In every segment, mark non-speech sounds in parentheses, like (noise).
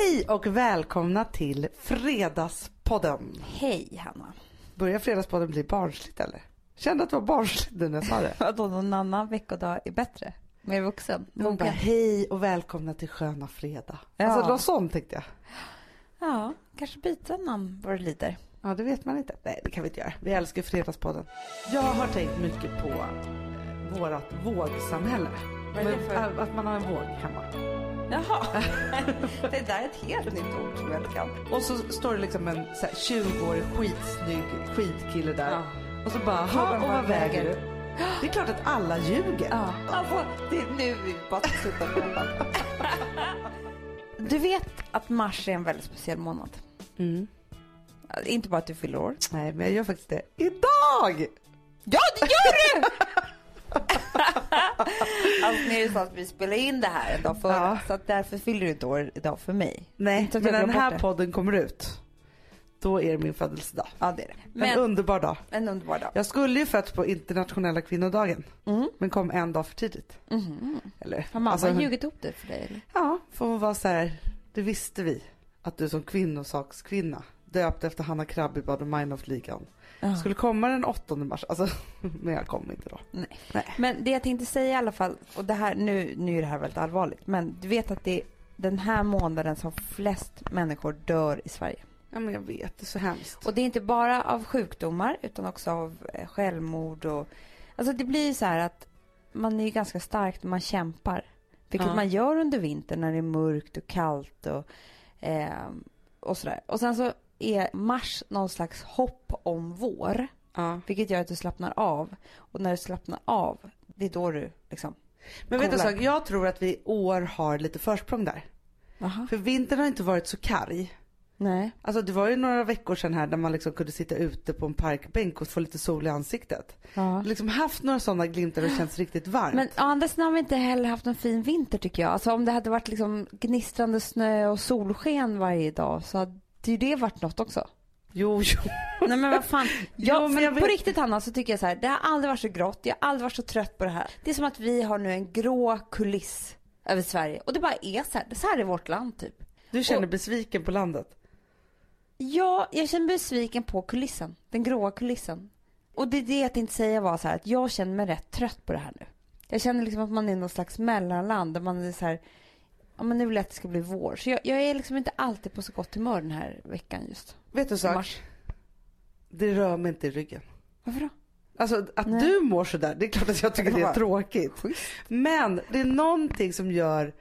Hej och välkomna till Fredagspodden. Hej Hanna. Börjar Fredagspodden bli barnsligt eller? Kände att det var barnsligt nu när jag sa det. (laughs) Vadå, någon annan veckodag är bättre? Mer vuxen? Hon bara, hej och välkomna till sköna fredag. Ja. Alltså det var sånt tänkte jag. Ja, kanske byta namn vad det lider. Ja, det vet man inte. Nej, det kan vi inte göra. Vi älskar Fredagspodden. Jag har tänkt mycket på vårat vågsamhälle. Men, äh, Att man har en våg hemma. Jaha, (laughs) det där är ett helt nytt ord som jag inte kan. Och så står det liksom en så här 20-årig skitsnygg skitkille där. Ja. Och så bara, "Ha, och vad väger du? Det är klart att alla ljuger. Ja, alltså det är nu vi bara ska sluta prata. Du vet att mars är en väldigt speciell månad. Mm. Inte bara att du fyller år. Nej, men jag gör faktiskt det idag! Ja, det gör du! (laughs) alltså nu är det så att vi spelar in det här en dag före. Ja. Så att därför fyller du inte år idag för mig. Nej, men när den här podden kommer ut, då är det min födelsedag. Ja, det är det. En Men underbar dag. en underbar dag. Jag skulle ju fötts på internationella kvinnodagen, Mm. men kom en dag för tidigt. Mhm. Eller, Har mamma alltså, ljugit ihop det för dig eller? Ja, får hon vara så här, det visste vi. Att du som kvinnosakskvinna, döpt efter Hanna Krabb i Baader Meinhof-ligan, Ja. skulle komma den 8 mars. Alltså, (laughs) men jag kom inte då. Nej. Nej. Men det jag tänkte säga i alla fall, och det här, nu, nu är det här väldigt allvarligt, men du vet att det är den här månaden som flest människor dör i Sverige. Ja, men jag vet, det är så hemskt. Och det är inte bara av sjukdomar utan också av eh, självmord och... Alltså det blir så här att man är ju ganska stark när man kämpar. Vilket Ja. man gör under vintern när det är mörkt och kallt och, eh, och sådär. Och sen så är mars någon slags hopp om vår. Ja. Vilket gör att du slappnar av. Och när du slappnar av, det är då du liksom... Men vet du sak, jag tror att vi i år har lite försprång där. Jaha. För vintern har inte varit så karg. Nej. Alltså det var ju några veckor sedan här där man liksom kunde sitta ute på en parkbänk och få lite sol i ansiktet. Ja. liksom haft några sådana glimtar och känns riktigt varmt. Men å andra sidan har vi inte heller haft en fin vinter tycker jag. Alltså om det hade varit liksom gnistrande snö och solsken varje dag så hade ju det varit något också. Jo, jo. Nej men vad fan. Jo, men jag På vet- riktigt Hanna så tycker jag så här, det har aldrig varit så grått, jag har aldrig varit så trött på det här. Det är som att vi har nu en grå kuliss över Sverige och det bara är så här, så här är vårt land typ. Du känner Och- besviken på landet. Ja, jag känner besviken på kulissen. Den gråa kulissen. Och det är det jag tänkte säga var så här att jag känner mig rätt trött på det här nu. Jag känner liksom att man är någon slags mellanland där man är så här, ja men nu vill jag att det ska bli vår. Så jag, jag är liksom inte alltid på så gott humör den här veckan just. Vet du en sak? Mars. Det rör mig inte i ryggen. Varför då? Alltså att Nej. du mår sådär, det är klart att jag tycker det är tråkigt. Men det är någonting som gör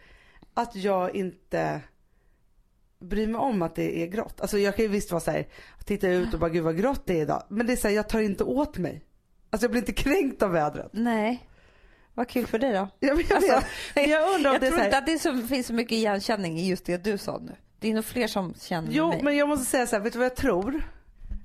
att jag inte bryr mig om att det är grått. Alltså jag kan ju visst vara såhär, titta ut och bara gud vad grått det är idag. Men det är såhär, jag tar inte åt mig. Alltså jag blir inte kränkt av vädret. Nej. Vad kul för dig då. Jag, vet, Alltså, men jag undrar om Jag det tror så inte att det så, finns så mycket igenkänning i just det du sa nu. Det är nog fler som känner Jo mig. men jag måste säga så här, vet du vad jag tror?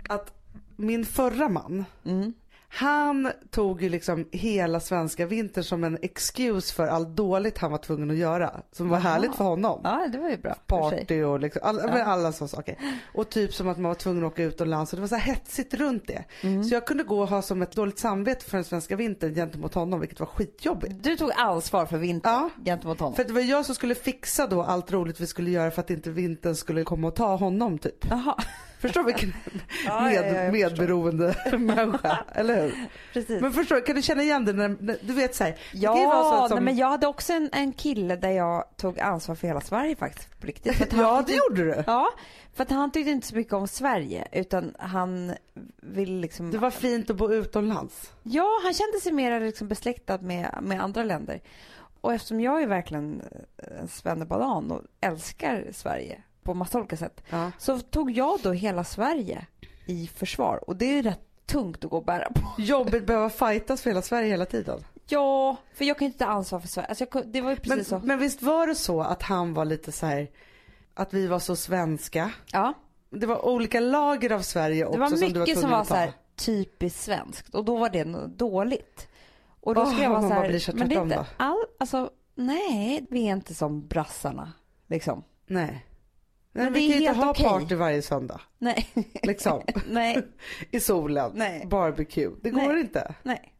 Att min förra man, Mm. Han tog ju liksom hela svenska vintern som en excuse för allt dåligt han var tvungen att göra. Som var Jaha. härligt för honom. Ja, det var ju bra. Party och liksom, alla, Ja. alla sådana saker. Och typ som att man var tvungen att åka utomlands och det var så hetsigt runt det. Mm. Så jag kunde gå och ha som ett dåligt samvete för den svenska vintern gentemot honom vilket var skitjobbigt. Du tog ansvar för vintern Ja. gentemot honom. För det var jag som skulle fixa då allt roligt vi skulle göra för att inte vintern skulle komma och ta honom typ. Jaha. Förstår du vilken Ja, ja, ja, med, medberoende människa, eller hur? Precis. Men förstår kan du känna igen det när, du vet såhär, det ju vara så Ja, som, nej, men jag hade också en, en kille där jag tog ansvar för hela Sverige faktiskt på riktigt. För ja det gjorde du. Ja, för att han tyckte inte så mycket om Sverige utan han ville liksom... Det var fint att bo utomlands. Ja, han kände sig mer liksom besläktad med, med andra länder. Och eftersom jag är verkligen en svennebanan och älskar Sverige på massa olika sätt Ja. så tog jag då hela Sverige i försvar och det är rätt tungt att gå och bära på. Jobbigt behöva fightas för hela Sverige hela tiden. Ja, för jag kan ju inte ta ansvar för Sverige. Alltså jag, det var ju precis Men, så. men visst var det så att han var lite så här att vi var så svenska. Ja, Det var olika lager av Sverige också det var som du var mycket som tvungen var att så ta. här typiskt svenskt och då var det dåligt. Och då Åh, skulle jag så här, så men det är inte all, alltså nej, vi är inte som brassarna liksom. Nej. Nej Men vi kan inte ha okej. party varje söndag. Nej, (laughs) Liksom. (laughs) nej, I solen. Nej. Barbecue. Det går Nej. inte. nej.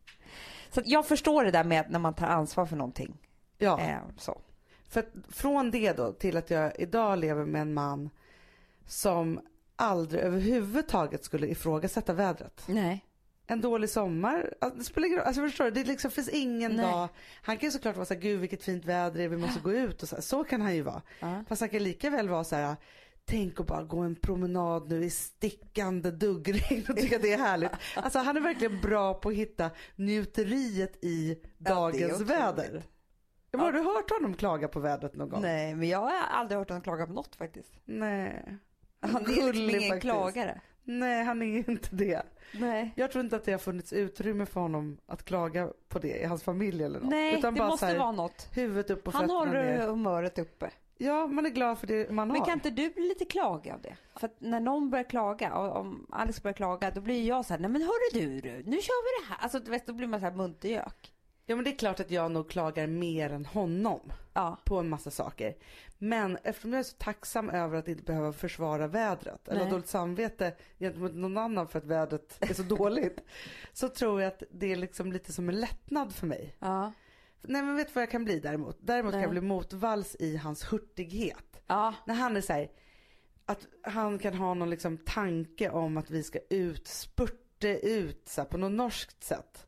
Så jag förstår det där med när man tar ansvar för någonting. Ja. Eh, så. För från det då till att jag idag lever med en man som aldrig överhuvudtaget skulle ifrågasätta vädret. Nej. En dålig sommar, alltså, det spelar ingen roll. Alltså förstår du, det liksom finns ingen Nej. dag. Han kan ju såklart vara så här, gud vilket fint väder det är, vi måste gå ut och så, här. så kan han ju vara. Ja. Fast han kan lika väl vara så här, tänk att bara gå en promenad nu i stickande duggregn och tycka det är härligt. (laughs) Alltså han är verkligen bra på att hitta njuteriet i dagens otroligt. väder. Ja. Har du hört honom klaga på vädret någon gång? Nej, men jag har aldrig hört honom klaga på något faktiskt. Nej. Han är liksom ingen faktiskt. klagare. Nej, han är inte det. Nej. Jag tror inte att det har funnits utrymme för honom att klaga på det i hans familj eller något. Nej, Utan det bara måste här, vara något. huvudet upp och Han håller ner. humöret uppe. Ja, man är glad för det man Men har. kan inte du bli lite klagig av det? För att när någon börjar klaga, och om Alex börjar klaga, då blir jag så här, nej men hörru du nu kör vi det här. Alltså du vet, då blir man så här muntergök. Ja men det är klart att jag nog klagar mer än honom Ja. på en massa saker. Men eftersom jag är så tacksam över att inte behöva försvara vädret eller ha Nej. dåligt samvete gentemot någon annan för att vädret är så (laughs) dåligt. Så tror jag att det är liksom lite som en lättnad för mig. Ja. Nej men vet du vad jag kan bli däremot? Däremot kan Nej. jag bli motvalls i hans hurtighet. Ja. När han är så här, att han kan ha någon liksom tanke om att vi ska ut, spurta ut så här, på något norskt sätt.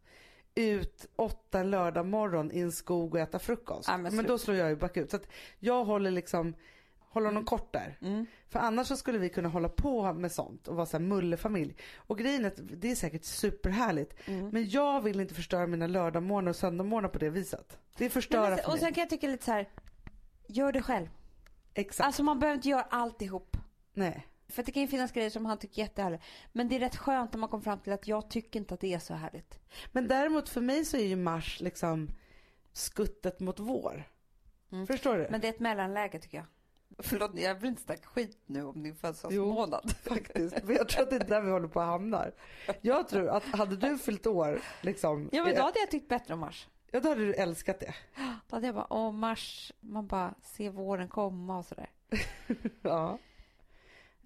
Ut åtta en lördag morgon i en skog och äta frukost. Ja, men men då slår jag ju bakut. Så att jag håller liksom, håller honom kort där. Mm. För annars så skulle vi kunna hålla på med sånt och vara så här mullefamilj. Och grejen är att det är säkert superhärligt. Mm. Men jag vill inte förstöra mina lördagmorgnar och söndagmorgnar på det viset. Det Men, för och mig. sen kan jag tycka lite så här, gör det själv. Exakt. Alltså man behöver inte göra alltihop. Nej. För att det kan ju finnas grejer som han tycker är jättehärligt. Men det är rätt skönt när man kommer fram till att jag tycker inte att det är så härligt. Men däremot för mig så är ju mars liksom skuttet mot vår. Mm. Förstår du? Men det är ett mellanläge tycker jag. Förlåt, jag vill inte snacka skit nu om din födelsedagsmånad. Faktiskt. Men jag tror att det är där vi håller på att hamna. Jag tror att hade du fyllt år liksom. Ja men då hade jag tyckt bättre om mars. Ja då hade du älskat det. Då hade jag bara, åh mars, man bara ser våren komma och sådär. (laughs) Ja.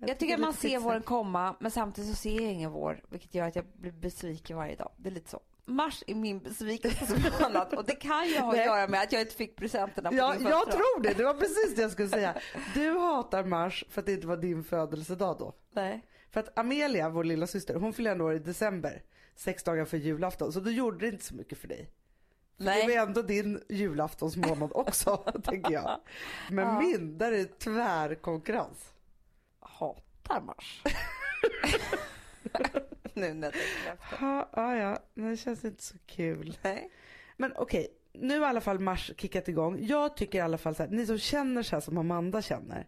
Jag, tycker att man ser våren komma men samtidigt så ser jag ingen vår vilket gör att jag blir besviken varje dag. Det är lite så. Mars är min besvikelsemånad och det kan ju ha att göra med att jag inte fick presenterna på Ja, din jag tror det. Det var precis det jag skulle säga. (laughs) Du hatar mars för att det inte var din födelsedag då. Nej. För att Amelia, vår lilla syster, hon fyller ändå år i december. Sex dagar för julafton. Så då gjorde det inte så mycket för dig. Det Nej. var ändå din julaftonsmånad också, (laughs) tänker jag. (laughs) Men Ja. min, där är det tvärkonkurrens. Hatar mars. (laughs) nu när jag tänker efter. Ja, ja, ja, men det känns inte så kul. Nej. Men okej, nu har i alla fall mars kickat igång. Jag tycker i alla fall så här, ni som känner så här som Amanda känner.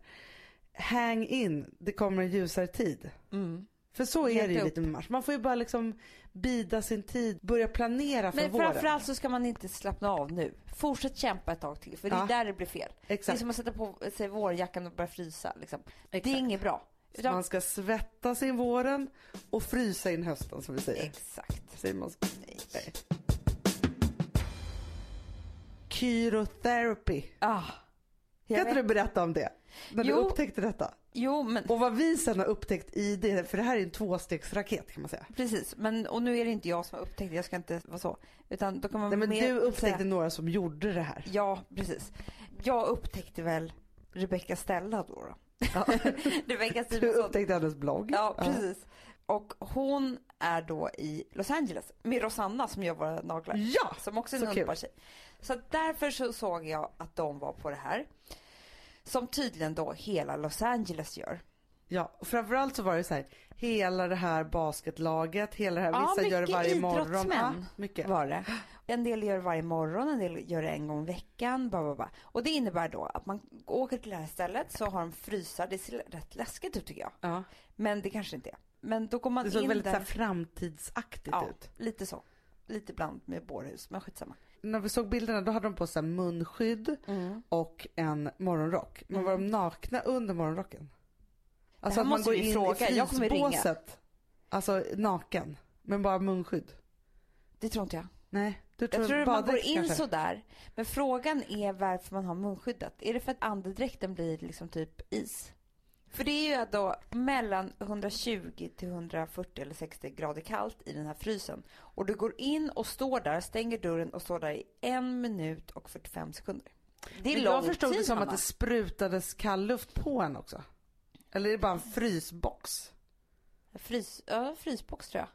Hang in, det kommer en ljusare tid. Mm. För så är det ju upp. lite med mars. Man får ju bara liksom bida sin tid, börja planera för Men våren. framförallt så ska man inte slappna av nu. Fortsätt kämpa ett tag till för det är Ja. där det blir fel. Det är Exakt. som att sätta på sig vårjackan och börja frysa. Liksom. Det är Exakt. inget bra. Utan- Man ska svettas in våren och frysa in hösten som vi säger. Exakt. Säger man? Nej. Nej. Kyrotherapy. Ah, Kan inte du berätta om det? När Jo. du upptäckte detta. Jo, men Och vad vi sen har upptäckt i det, för det här är en tvåstegsraket kan man säga. precis. Men, och nu är det inte jag som har upptäckt det. Jag ska inte vara så. Utan då kan man Nej men mer du upptäckte säga- några som gjorde det här. Ja, precis. Jag upptäckte väl Rebecca Stella då. då. Ja. (laughs) Rebecca Du upptäckte hennes blogg. Ja, precis. Och hon är då i Los Angeles med Rosanna som gör våra naglar. Ja, Som också är en underbar tjej. Så därför så såg jag att de var på det här. Som tydligen då hela Los Angeles gör. Ja, och framförallt så var det så här, hela det här basketlaget, hela det här, vissa gör det varje morgon. Ja, mycket. var det. En del gör det varje morgon, en del gör det en gång i veckan. Bla, bla, bla. Och det innebär då att man åker till det här stället så har de frysar. Det ser rätt läskigt ut tycker jag. Ja. Men det kanske inte är. Men då kommer man Det såg in väldigt så där. här framtidsaktigt ja, ut. lite så. Lite bland med bårhus, men skitsamma. När vi såg bilderna då hade de på sig munskydd och en morgonrock. Men var de nakna under morgonrocken? Alltså att man går in fråga. i frysbåset. Alltså naken. Men bara munskydd. Det tror inte jag. Nej, du tror, Jag tror att man går in kanske? sådär. Men frågan är varför man har munskyddet. Är det för att andedräkten blir liksom typ is? För det är ju då mellan 120 till 140 eller 60 grader kallt i den här frysen. Och du går in och står där, stänger dörren och står där i en minut och 45 sekunder. Det är Men lång jag förstod tid, det som Hanna. att det sprutades kallluft på en också. Eller är det bara en frysbox? Frys, ja, frysbox tror jag.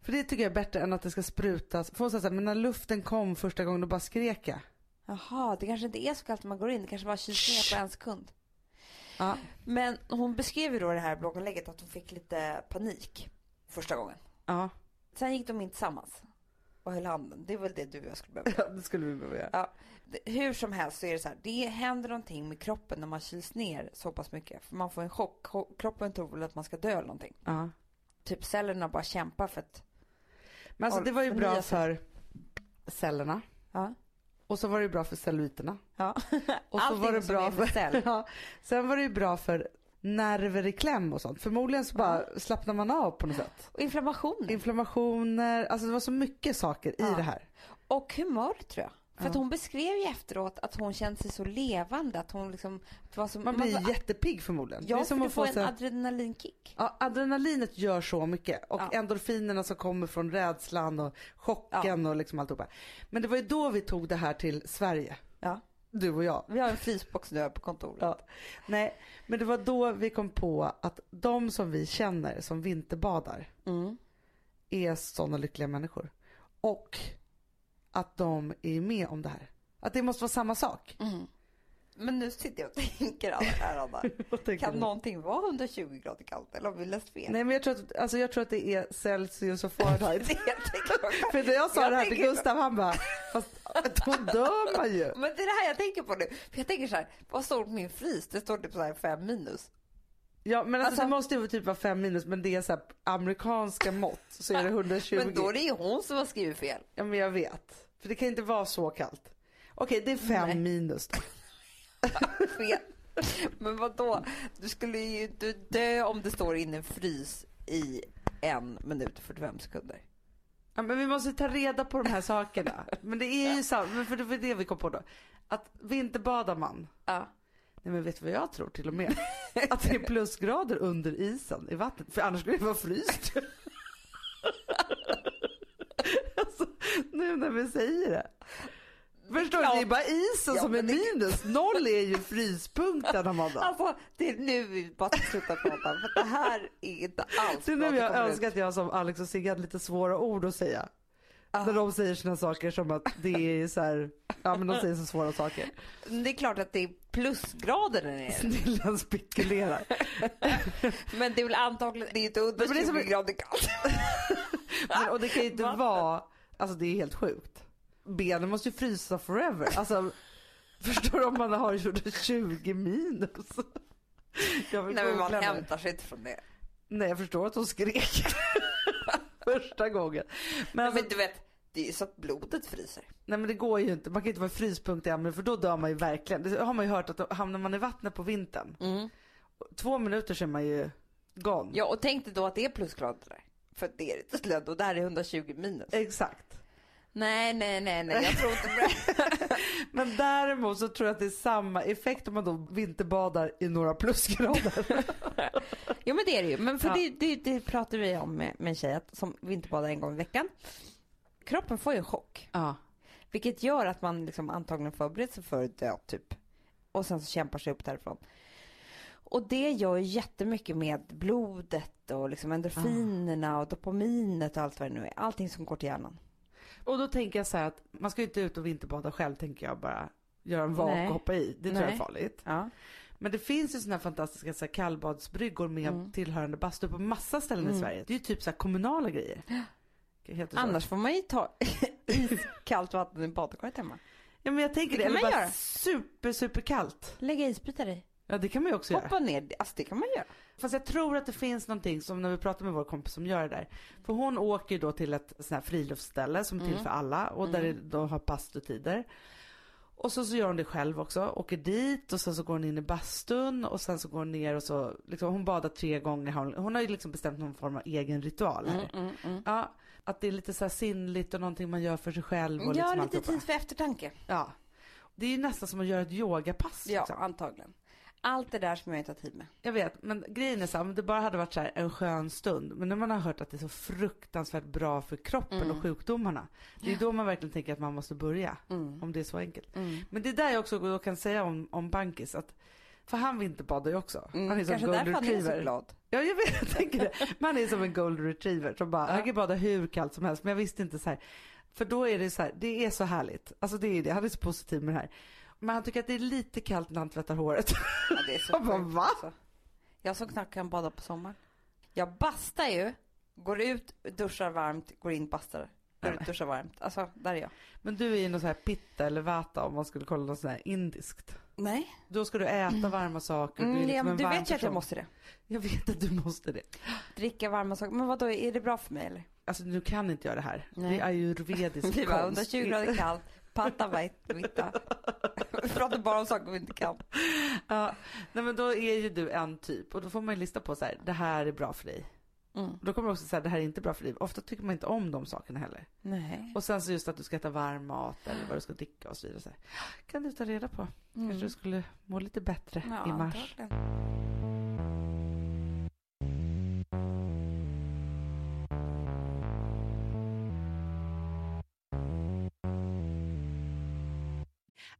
För det tycker jag är bättre än att det ska sprutas. För så här, men när luften kom första gången då bara skrek jag. Jaha, det kanske inte är så kallt när man går in. Det kanske bara kyls ner på en sekund. Ja. Men hon beskrev ju då det här blogginlägget att hon fick lite panik första gången. Ja, Sen gick de in tillsammans och höll handen. Det är väl det du och jag skulle behöva ja (laughs) det skulle vi behöva göra. Ja, hur som helst så är det så här. Det händer någonting med kroppen när man kyls ner så pass mycket. För man får en chock. Kroppen tror väl att man ska dö eller någonting. Ja. Typ cellerna bara kämpar för att... Men alltså det var ju bra för cellerna. Ja. Och så var det bra för celluiterna. ja. (laughs) Och så var det bra för cell. (laughs) ja, sen var det ju bra för nerver i kläm och sånt. Förmodligen så bara slappnar man av på något sätt. Och inflammationer. Inflammationer, alltså det var så mycket saker i Ja. det här. Och humör tror jag. För att Ja. hon beskrev ju efteråt att hon kände sig så levande. Att hon liksom... Var som, Man blir var- jättepigg förmodligen. Ja, det är som för du att får få en så adrenalinkick. Ja, adrenalinet gör så mycket och Ja. endorfinerna som kommer från rädslan och chocken och liksom alltihopa. Men det var ju då vi tog det här till Sverige, Ja. du och jag. Vi har en frysbox nu här på kontoret. Ja. Nej, men det var då vi kom på att de som vi känner som vinterbadar Mm. är sådana lyckliga människor. Och att de är med om det här. Att det måste vara samma sak. Mm. Men nu sitter jag och tänker alla här Anna. (laughs) Kan du? någonting vara 120 grader kallt eller har vi läst fel? Nej men jag tror, att, alltså jag tror att det är Celsius och Fahrenheit. (laughs) För när jag sa Jag det här till Gustav han bara, fast då dör man ju. Men det är det här jag tänker på nu. För jag tänker så här, vad står på min frys? Det står typ så här 5 minus. Ja men alltså, Alltså- det måste ju typ vara fem minus men det är så här amerikanska mått så är det 120. (laughs) Men då är det ju hon som har skrivit fel. Ja men jag vet. För det kan inte vara så kallt. Okej det är fem Nej. minus då. (laughs) Men vad då? Du skulle ju inte dö om det står inne en frys i en minut och 45 sekunder. Ja, men vi måste ta reda på de här sakerna. Men det är ju så, men för det var det vi kom på då. Att vinterbadar man. Ja. Nej men vet du vad jag tror till och med? Att det är plusgrader under isen i vattnet. För annars skulle det vara fryst. alltså, nu när vi säger det. Förstår du? Det är bara isen Ja, som är men det- minus. Noll är ju fryspunkten Amanda. Alltså, det är nu vi bara ska sluta prata. För det här är inte alls Det är nu jag önskar att jag som Alex och Sigge hade lite svåra ord att säga. Ja. När de säger såna saker som att det är så här, ja men de säger så svåra saker. Det är klart att det är plusgrader där nere. Snillen spekulerar. Men det är väl antagligen, det är inte under Men det är som 20 en- grader kallt. Och det kan ju inte vara, alltså det är helt sjukt. Benen måste ju frysa forever. Alltså, (laughs) förstår du om man har 20 minus? (laughs) Nej men man hämtar sig inte från det. Nej jag förstår att hon skrek. (laughs) Första gången. Men, alltså, Men du vet, det är ju så att blodet fryser. nej men det går ju inte. Man kan inte vara i fryspunkt i Ammen för då dör man ju verkligen. Det har man ju hört att då hamnar man i vattnet på vintern. Två minuter så är man ju gone. Ja och tänk dig då att det är plusgrader där. För det är det slöd och där är 120 minus. Exakt. Nej, nej, nej, nej, jag tror inte på det. (laughs) Men däremot så tror jag att det är samma effekt om man då vinterbadar i några plusgrader. (laughs) Jo men det är det ju. Men för Ja. det, det, det pratar vi om med, med en tjej att- som vinterbadar en gång i veckan. Kroppen får ju en chock. Ja. Vilket gör att man liksom antagligen förbereder sig för att dö typ. Och sen så kämpar sig upp därifrån. Och det gör jättemycket med blodet och liksom endorfinerna och dopaminet och allt vad det nu är. Allting som går till hjärnan. Och då tänker jag så här att man ska ju inte ut och vinterbada själv tänker jag bara. Göra en vak och hoppa i. Det tror jag är farligt. Ja. Men det finns ju såna här fantastiska så här, kallbadsbryggor med Mm. tillhörande bastu på massa ställen i Mm. Sverige. Det är ju typ så här kommunala grejer. Annars får man ju ta (laughs) iskallt vatten i badkaret hemma. Ja men jag tänker Det det. Eller bara göra. super super kallt. Lägga isbitar i. Ja det kan man ju också göra. Hoppa ner. Alltså det kan man göra. Fast jag tror att det finns någonting som när vi pratar med vår kompis som gör det där. För hon åker ju då till ett sånt här friluftsställe som är till Mm. för alla och där det då har bastutider. Och så, så gör hon det själv också, åker dit och sen så går hon in i bastun och sen så går hon ner och så, liksom, hon badar tre gånger. Hon, hon har ju liksom bestämt någon form av egen ritual här. Mm, Ja, att det är lite så här sinnligt och någonting man gör för sig själv och Ja, liksom lite tid för eftertanke. Ja. Det är ju nästan som att göra ett yogapass. Ja, Liksom. antagligen. Allt det där som jag inte har tid med. Jag vet, men grejen är så här, om det bara hade varit så här en skön stund. Men när man har hört att det är så fruktansvärt bra för kroppen Mm. och sjukdomarna. Det är då man verkligen tänker att man måste börja. Mm. Om det är så enkelt. Mm. Men det är där jag också kan säga om, om Bankis att för han vinterbadar ju också. Mm. Han är som Kanske golden därför han är så retriever. glad. Ja jag vet, jag tänker det. Men han är som en golden retriever som bara, Ja. han kan bada hur kallt som helst. Men jag visste inte så här. För då är det så här, det är så härligt. Alltså det är det, han är så positiv med det här. Men han tycker att det är lite kallt när han tvättar håret. Ja, det är så (laughs) Jag bara, va? alltså. Jag som knappt kan bada på sommaren. Jag bastar ju, går ut, duschar varmt, går in, bastar. Går ut, duschar varmt. Alltså, där är jag. Men du är ju någon så här pitta eller vata om man skulle kolla något sånt här indiskt. Nej. Då ska du äta varma saker. Du, är Mm, liksom en du vet ju att jag måste det. Jag vet att du måste det. Dricka varma saker. Men vad då är det bra för mig eller? Alltså du kan inte göra det här. Nej. (laughs) Det är ayurvedisk Vi var konst. 120 grader kallt, patta vita. (laughs) Vi pratar bara om saker vi inte kan. Ja, nej men då är ju du en typ och då får man ju lista på så här, det här är bra för dig. Mm. Då kommer du också säga, det här är inte bra för dig. Ofta tycker man inte om de sakerna heller. Nej. Och sen så just att du ska äta varm mat eller vad du ska dricka och så vidare. Så här. Kan du ta reda på. Mm. Kanske du skulle må lite bättre Ja, i mars. antagligen.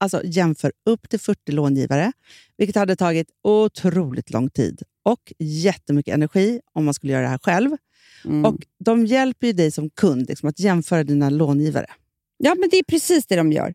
alltså, jämför upp till 40 långivare, vilket hade tagit otroligt lång tid och jättemycket energi om man skulle göra det här själv. Mm. Och De hjälper ju dig som kund liksom, att jämföra dina långivare. Ja, men det är precis det de gör.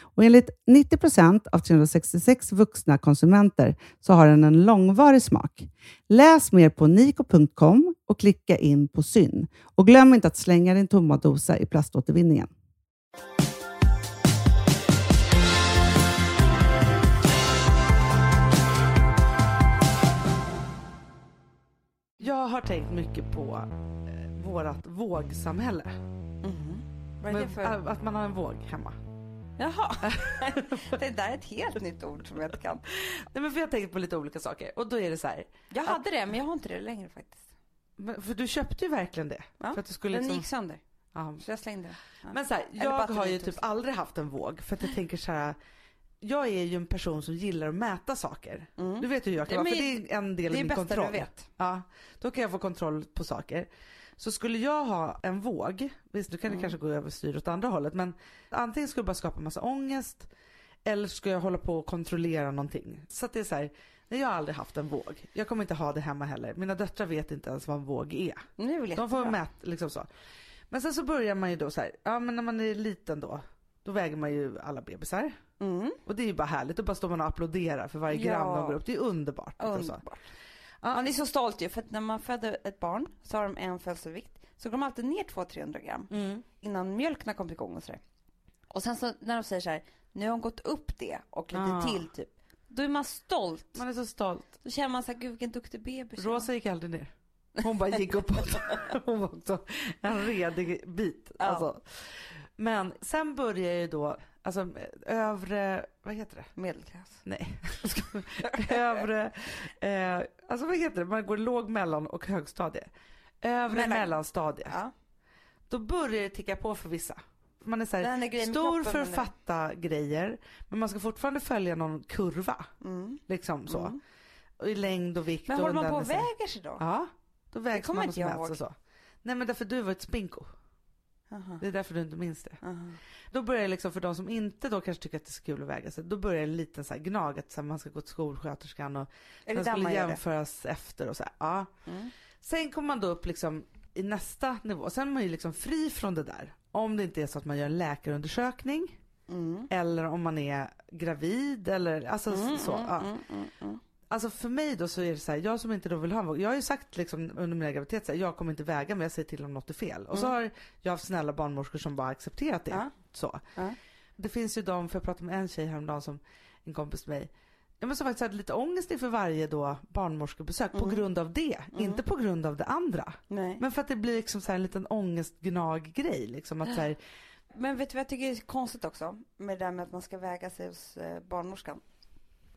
Och enligt 90 procent av 366 vuxna konsumenter så har den en långvarig smak. Läs mer på niko.com och klicka in på Syn. Och glöm inte att slänga din tomma dosa i plaståtervinningen. Jag har tänkt mycket på eh, vårat vågsamhälle. Vad är det Men, för... ä- Att man har en våg hemma. Jaha. (laughs) det där är ett helt nytt ord som jag inte kan. Nej, men för jag tänkt på lite olika saker. Och då är det så här. Jag hade det, men jag har inte det längre faktiskt. Men, för du köpte ju verkligen det. Ja, För att du skulle Den liksom, gick sönder, ja. så jag slängde den. Ja. Men så här, jag har ju typ aldrig haft en våg. För att jag tänker så här. Jag är ju en person som gillar att mäta saker. Mm. Du vet hur jag kan vara, för det är en del det i är min bästa kontroll. du vet. Ja, då kan jag få kontroll på saker. Så skulle jag ha en våg, visst nu kan det Mm. kanske gå överstyr åt andra hållet, men antingen skulle jag bara skapa massa ångest eller ska jag hålla på och kontrollera någonting. Så att det är så här, nej, jag har aldrig haft en våg. Jag kommer inte ha det hemma heller. Mina döttrar vet inte ens vad en våg är. Är De får mäta liksom så. Men sen så börjar man ju då så här, ja men när man är liten då, då väger man ju alla bebisar. Mm. Och det är ju bara härligt, då bara står man och applåderar för varje gram Ja. de går upp. Det är underbart. liksom. Underbart. Man är så stolt ju, för att när man föder ett barn så har de en födelsevikt. Så går de alltid ner 200-300 gram Mm. innan mjölken har kommit igång och sådär. Och sen så när de säger så här, nu har hon gått upp det och lite Ah. till typ. Då är man stolt. Man är så stolt. Då känner man så här, gud vilken duktig bebis. Rosa gick aldrig ner. Hon bara gick uppåt. (laughs) Hon var också en redig bit. Ja. Alltså. Men sen börjar ju då Alltså eh, övre, vad heter det? Medelklass. Nej. (laughs) övre, eh, alltså vad heter det? Man går låg, mellan och högstadie. Övre Mellan- mellanstadie. Ja. Då börjar det ticka på för vissa. Man är så Den här, där grejen med stor för att fatta grejer men man ska fortfarande följa någon kurva. Mm. Liksom så. Mm. Och I längd och vikt. Men håller man på och väger sig då? Ja, då vägs man och inte jag mäts ihåg. och så. Nej men därför du var ett spinko. Aha. Det är därför du inte minns det. Aha. Då börjar det liksom för de som inte då kanske tycker att det är så kul att väga sig. Då börjar det en liten så här gnag att så här, man ska gå till skolsköterskan och Är det man där skulle jämföras efter och så här. Ja. Mm. Sen kommer man då upp liksom i nästa nivå. Sen är man ju liksom fri från det där. Om det inte är så att man gör en läkarundersökning Mm. eller om man är gravid eller alltså Mm, så. mm, ja. Mm, mm, mm. Alltså för mig då så är det så här, jag som inte då vill ha en jag har ju sagt liksom under mina graviditeter, så här, jag kommer inte väga men jag säger till om något är fel. Och så har jag haft snälla barnmorskor som bara accepterat det. Ja. Så. Ja. Det finns ju de, för jag pratade med en tjej häromdagen som, en kompis med mig, ja, men som faktiskt hade lite ångest inför varje då barnmorskebesök på Mm. grund av det, inte på grund av det andra. Nej. Men för att det blir liksom så en liten ångestgnag-grej liksom att så här, Men vet du vad jag tycker är konstigt också? Med det där med att man ska väga sig hos eh, barnmorskan.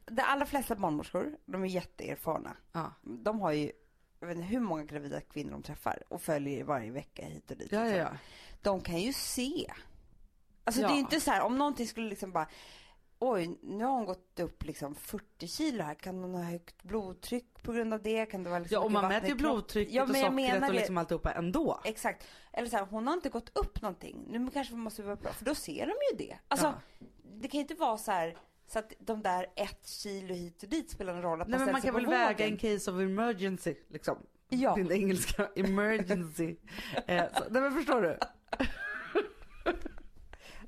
De allra flesta barnmorskor, de är jätteerfarna. ja. De har ju, jag vet inte hur många gravida kvinnor de träffar och följer varje vecka hit och dit. Ja, ja, liksom. ja. De kan ju se. Alltså Ja. det är ju inte så här, om någonting skulle liksom bara Oj, nu har hon gått upp liksom 40 kilo här. Kan hon ha högt blodtryck på grund av det? Kan det vara liksom Ja och man mäter ju blodtrycket Ja, och sockret och det. liksom alltihopa ändå. Exakt. Eller så här, hon har inte gått upp någonting. Nu kanske vi måste vara bra. För då ser de ju det. Alltså, det kan ju inte vara så här så att de där ett kilo hit och dit spelar en roll. Att Nej men ställer man kan väl väga vågen. in case of emergency liksom. Ja. Din engelska, (laughs) emergency. eh, så, nej men förstår du?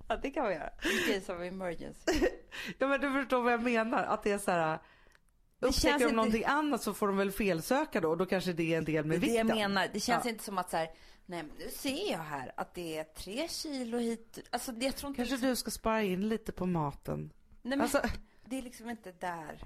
Ja, det kan man göra. In case of emergency. (laughs) Ja men du förstår vad jag menar. Att det är så här. Det Upptäcker känns de inte- någonting annat så får de väl felsöka då och då kanske det är en del Det med är det jag vikten. menar. Det känns Ja. inte som att så här, nej men nu ser jag här att det är tre kilo hit. Alltså jag tror inte Kanske liksom, du ska spara in lite på maten. Nej, men, Alltså, det är liksom inte där.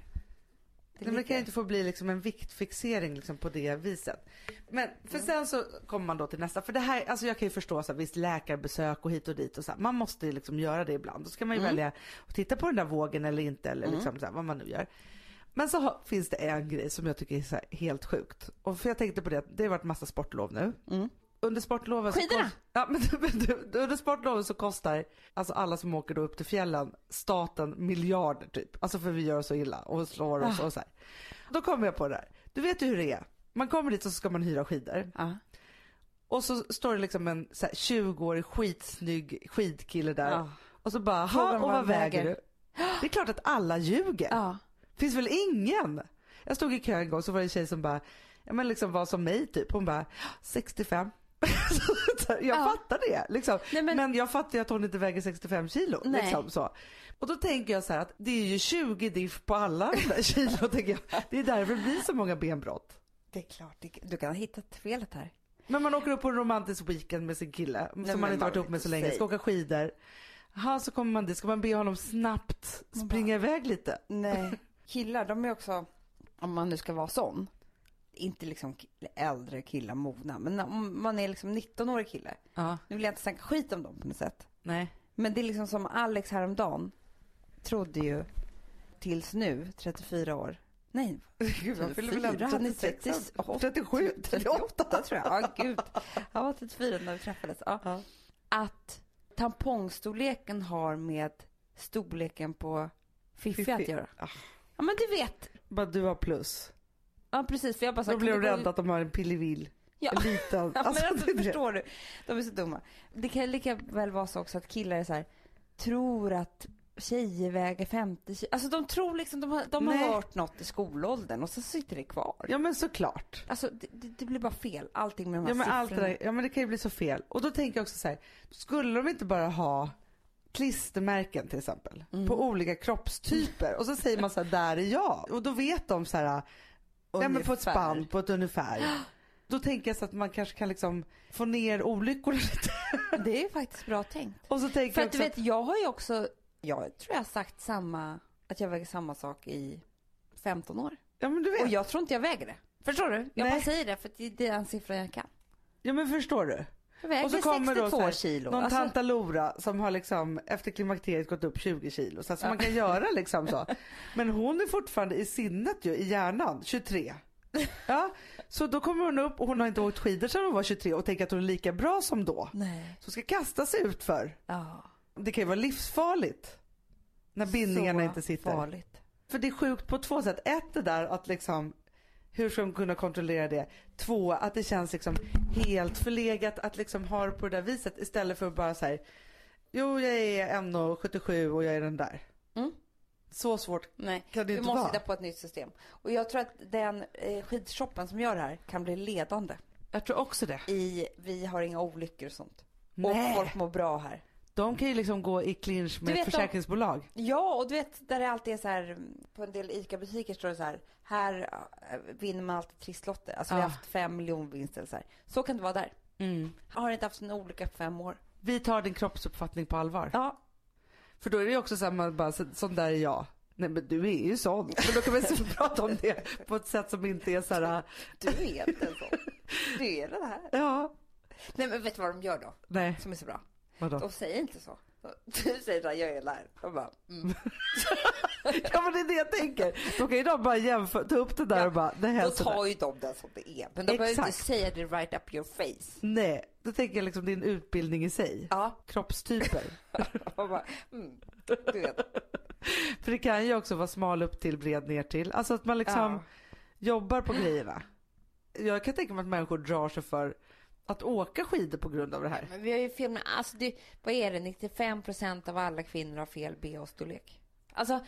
Det nej, men det kan ligger. inte få bli liksom en viktfixering liksom på det viset. Men för sen så kommer man då till nästa. För det här, alltså jag kan ju förstå så här, visst läkarbesök och hit och dit och så här, Man måste ju liksom göra det ibland. Då ska man ju välja att titta på den där vågen eller inte eller liksom så här, vad man nu gör. Men så har, finns det en grej som jag tycker är helt sjukt. Och för jag tänkte på det, det har varit massa sportlov nu. Under sportloven så Skidorna? kost- ja, men, under sportloven så kostar alltså alla som åker då upp till fjällen staten miljarder typ. Alltså för vi gör så illa och slår oss Ah. och så här. Då kommer jag på det här. Du vet ju hur det är. Man kommer dit så ska man hyra skidor. Ja. Och så står det liksom en så här 20-årig skitsnygg skidkille där. Ja. Och så bara, ha och vad väger." du? (gasps) Det är klart att alla ljuger. Ja. Finns väl ingen? Jag stod i kö en gång så var det en tjej som bara, ja men liksom var som mig typ. Hon bara, 65. (laughs) Jag Ja. fattar det liksom. Nej, men... men- jag fattar ju att hon inte väger 65 kilo. Nej. Liksom, så. Och då tänker jag så här att det är ju 20 diff på alla de där kilo. (laughs) tänker jag. Det är därför det blir så många benbrott. Det är klart, du kan ha hittat felet här. Men man åker upp på en romantisk weekend med sin kille som men man inte varit ihop med så länge, ska åka skidor. Ha, så kommer man dit, ska man be honom snabbt springa iväg lite? Nej. Killar, de är också, om man nu ska vara sån, inte liksom äldre killar mogna, men om man är liksom 19-årig kille, Ja, nu vill jag inte snacka skit om dem på något sätt. nej. Men det är liksom som Alex häromdagen trodde ju tills nu, 34 år. Nej, (laughs) Gud, han fyller väl 34, ändå han är 36, 38, 37, 38 tror jag. Ja, gud. (laughs) Han var 34 när vi träffades. Ja. Ja. Att tampongstorleken har med storleken på Fiffi att göra. Ah. Ja, men du vet. Bara du har plus. Ja, precis. För jag bara Då sagt, blir de kan det gå- rädda att de har en pillevill. Ja. En liten. (laughs) Ja, men Alltså, alltså, det är det. förstår du? De är så dumma. Det kan lika väl vara så också att killar är så här, tror att tjejer väger 50 kilo. Alltså de tror liksom, de har, de har Nej. hört något i skolåldern och så sitter det kvar. Ja men såklart. Alltså det, det, det blir bara fel, allting med de här Ja men, allt det siffrorna. där, ja men det kan ju bli så fel. Och då tänker jag också så här, skulle de inte bara ha klistermärken till exempel Mm. på olika kroppstyper och så säger man så här, där är jag. Och då vet de så här, ja men på ett spann, på ett ungefär. Då tänker jag så att man kanske kan liksom få ner olyckorna (laughs) lite. Det är ju faktiskt bra tänkt. Och så tänker För jag att du vet, jag har ju också, jag tror jag har sagt samma, att jag väger samma sak i 15 år. ja men du vet. Och jag tror inte jag väger det. Förstår du? Jag Nej. bara säger det för det är den siffran jag kan. Ja men förstår du? Väger Och så kommer då 62 så här, kilo. någon Alltså, tanta Lora som har liksom efter klimakteriet gått upp 20 kilo. Så att man kan göra liksom så. (laughs) Men hon är fortfarande i sinnet ju, i hjärnan, 23. Ja, så då kommer hon upp och hon har inte åkt skidor sedan hon var 23 och tänker att hon är lika bra som då. Nej. Så ska kasta sig ut för. Ja. Det kan ju vara livsfarligt. När bindningarna Så inte sitter. farligt. För det är sjukt på två sätt. Ett det där att liksom hur ska de kunna kontrollera det? Två, att det känns liksom helt förlegat att liksom ha det på det där viset istället för att bara säga Jo, jag är 1,77 och jag är den där. Mm. Så svårt Nej, kan det vi inte måste vara. hitta på ett nytt system. Och jag tror att den eh, skidshoppen som gör det här kan bli ledande Jag tror också det. i vi har inga olyckor och sånt. Nej. Och folk mår bra här. De kan ju liksom gå i clinch med vet ett de- försäkringsbolag. Ja, och du vet där det alltid är så här på en del ICA-butiker står det så här. Här eh, vinner man alltid trisslotter. Alltså vi har Ah. haft fem miljonvinster så här. Så kan det vara där. Jag har inte haft en olycka på fem år. Vi tar din kroppsuppfattning på allvar. Ja. För då är det ju också så här, man bara, så- sån där är jag. Nej men du är ju sån. Men då kan man så (laughs) prata om det på ett sätt som inte är så här, Du är inte en sån. Du är det här. (laughs) ja, Nej men vet du vad de gör då? nej, Som är så bra. Vadå? De säger inte så. (laughs) Du säger att jag är där. De bara, mm. (laughs) Ja men det är det jag tänker. Då kan ju de bara jämföra, ta upp det där Ja, och bara, det här Då tar ju de det som det är. Men de behöver inte Exakt. säga det right up your face. Nej, då tänker jag liksom din utbildning i sig. Ja. Kroppstyper. (laughs) Bara, mm. Du vet. För det kan ju också vara smal upp till, bred ner till. Alltså att man liksom Ja. jobbar på grejerna. Jag kan tänka mig att människor drar sig för att åka skidor på grund av det här. Men vi har ju fel med, alltså det, vad är det, 95 procent av alla kvinnor har fel bh-storlek. Alltså,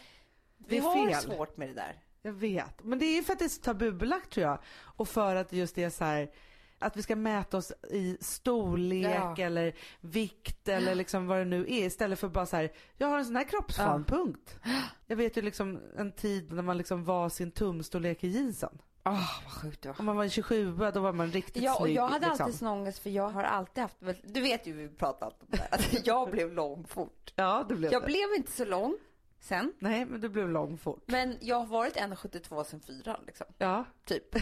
vi har fel. svårt med det där. Jag vet. Men det är ju för att det är så tabubelagt tror jag. Och för att just det är så här att vi ska mäta oss i storlek Ja. eller vikt eller liksom vad det nu är istället för bara så här, jag har en sån här kroppsform, punkt. Jag vet ju liksom en tid när man liksom var sin tumstorlek i jeansen. Åh, vad sjukt det var. Om man var en 27 då var man riktigt Ja, och snygg. jag hade liksom. alltid sån ångest för jag har alltid haft, du vet ju vi pratat om det här, att jag blev lång fort. Ja, det blev Jag det. blev inte så lång sen, Nej, men du blev lång fort. men jag har varit 1,72 sen fyra liksom, Ja. typ.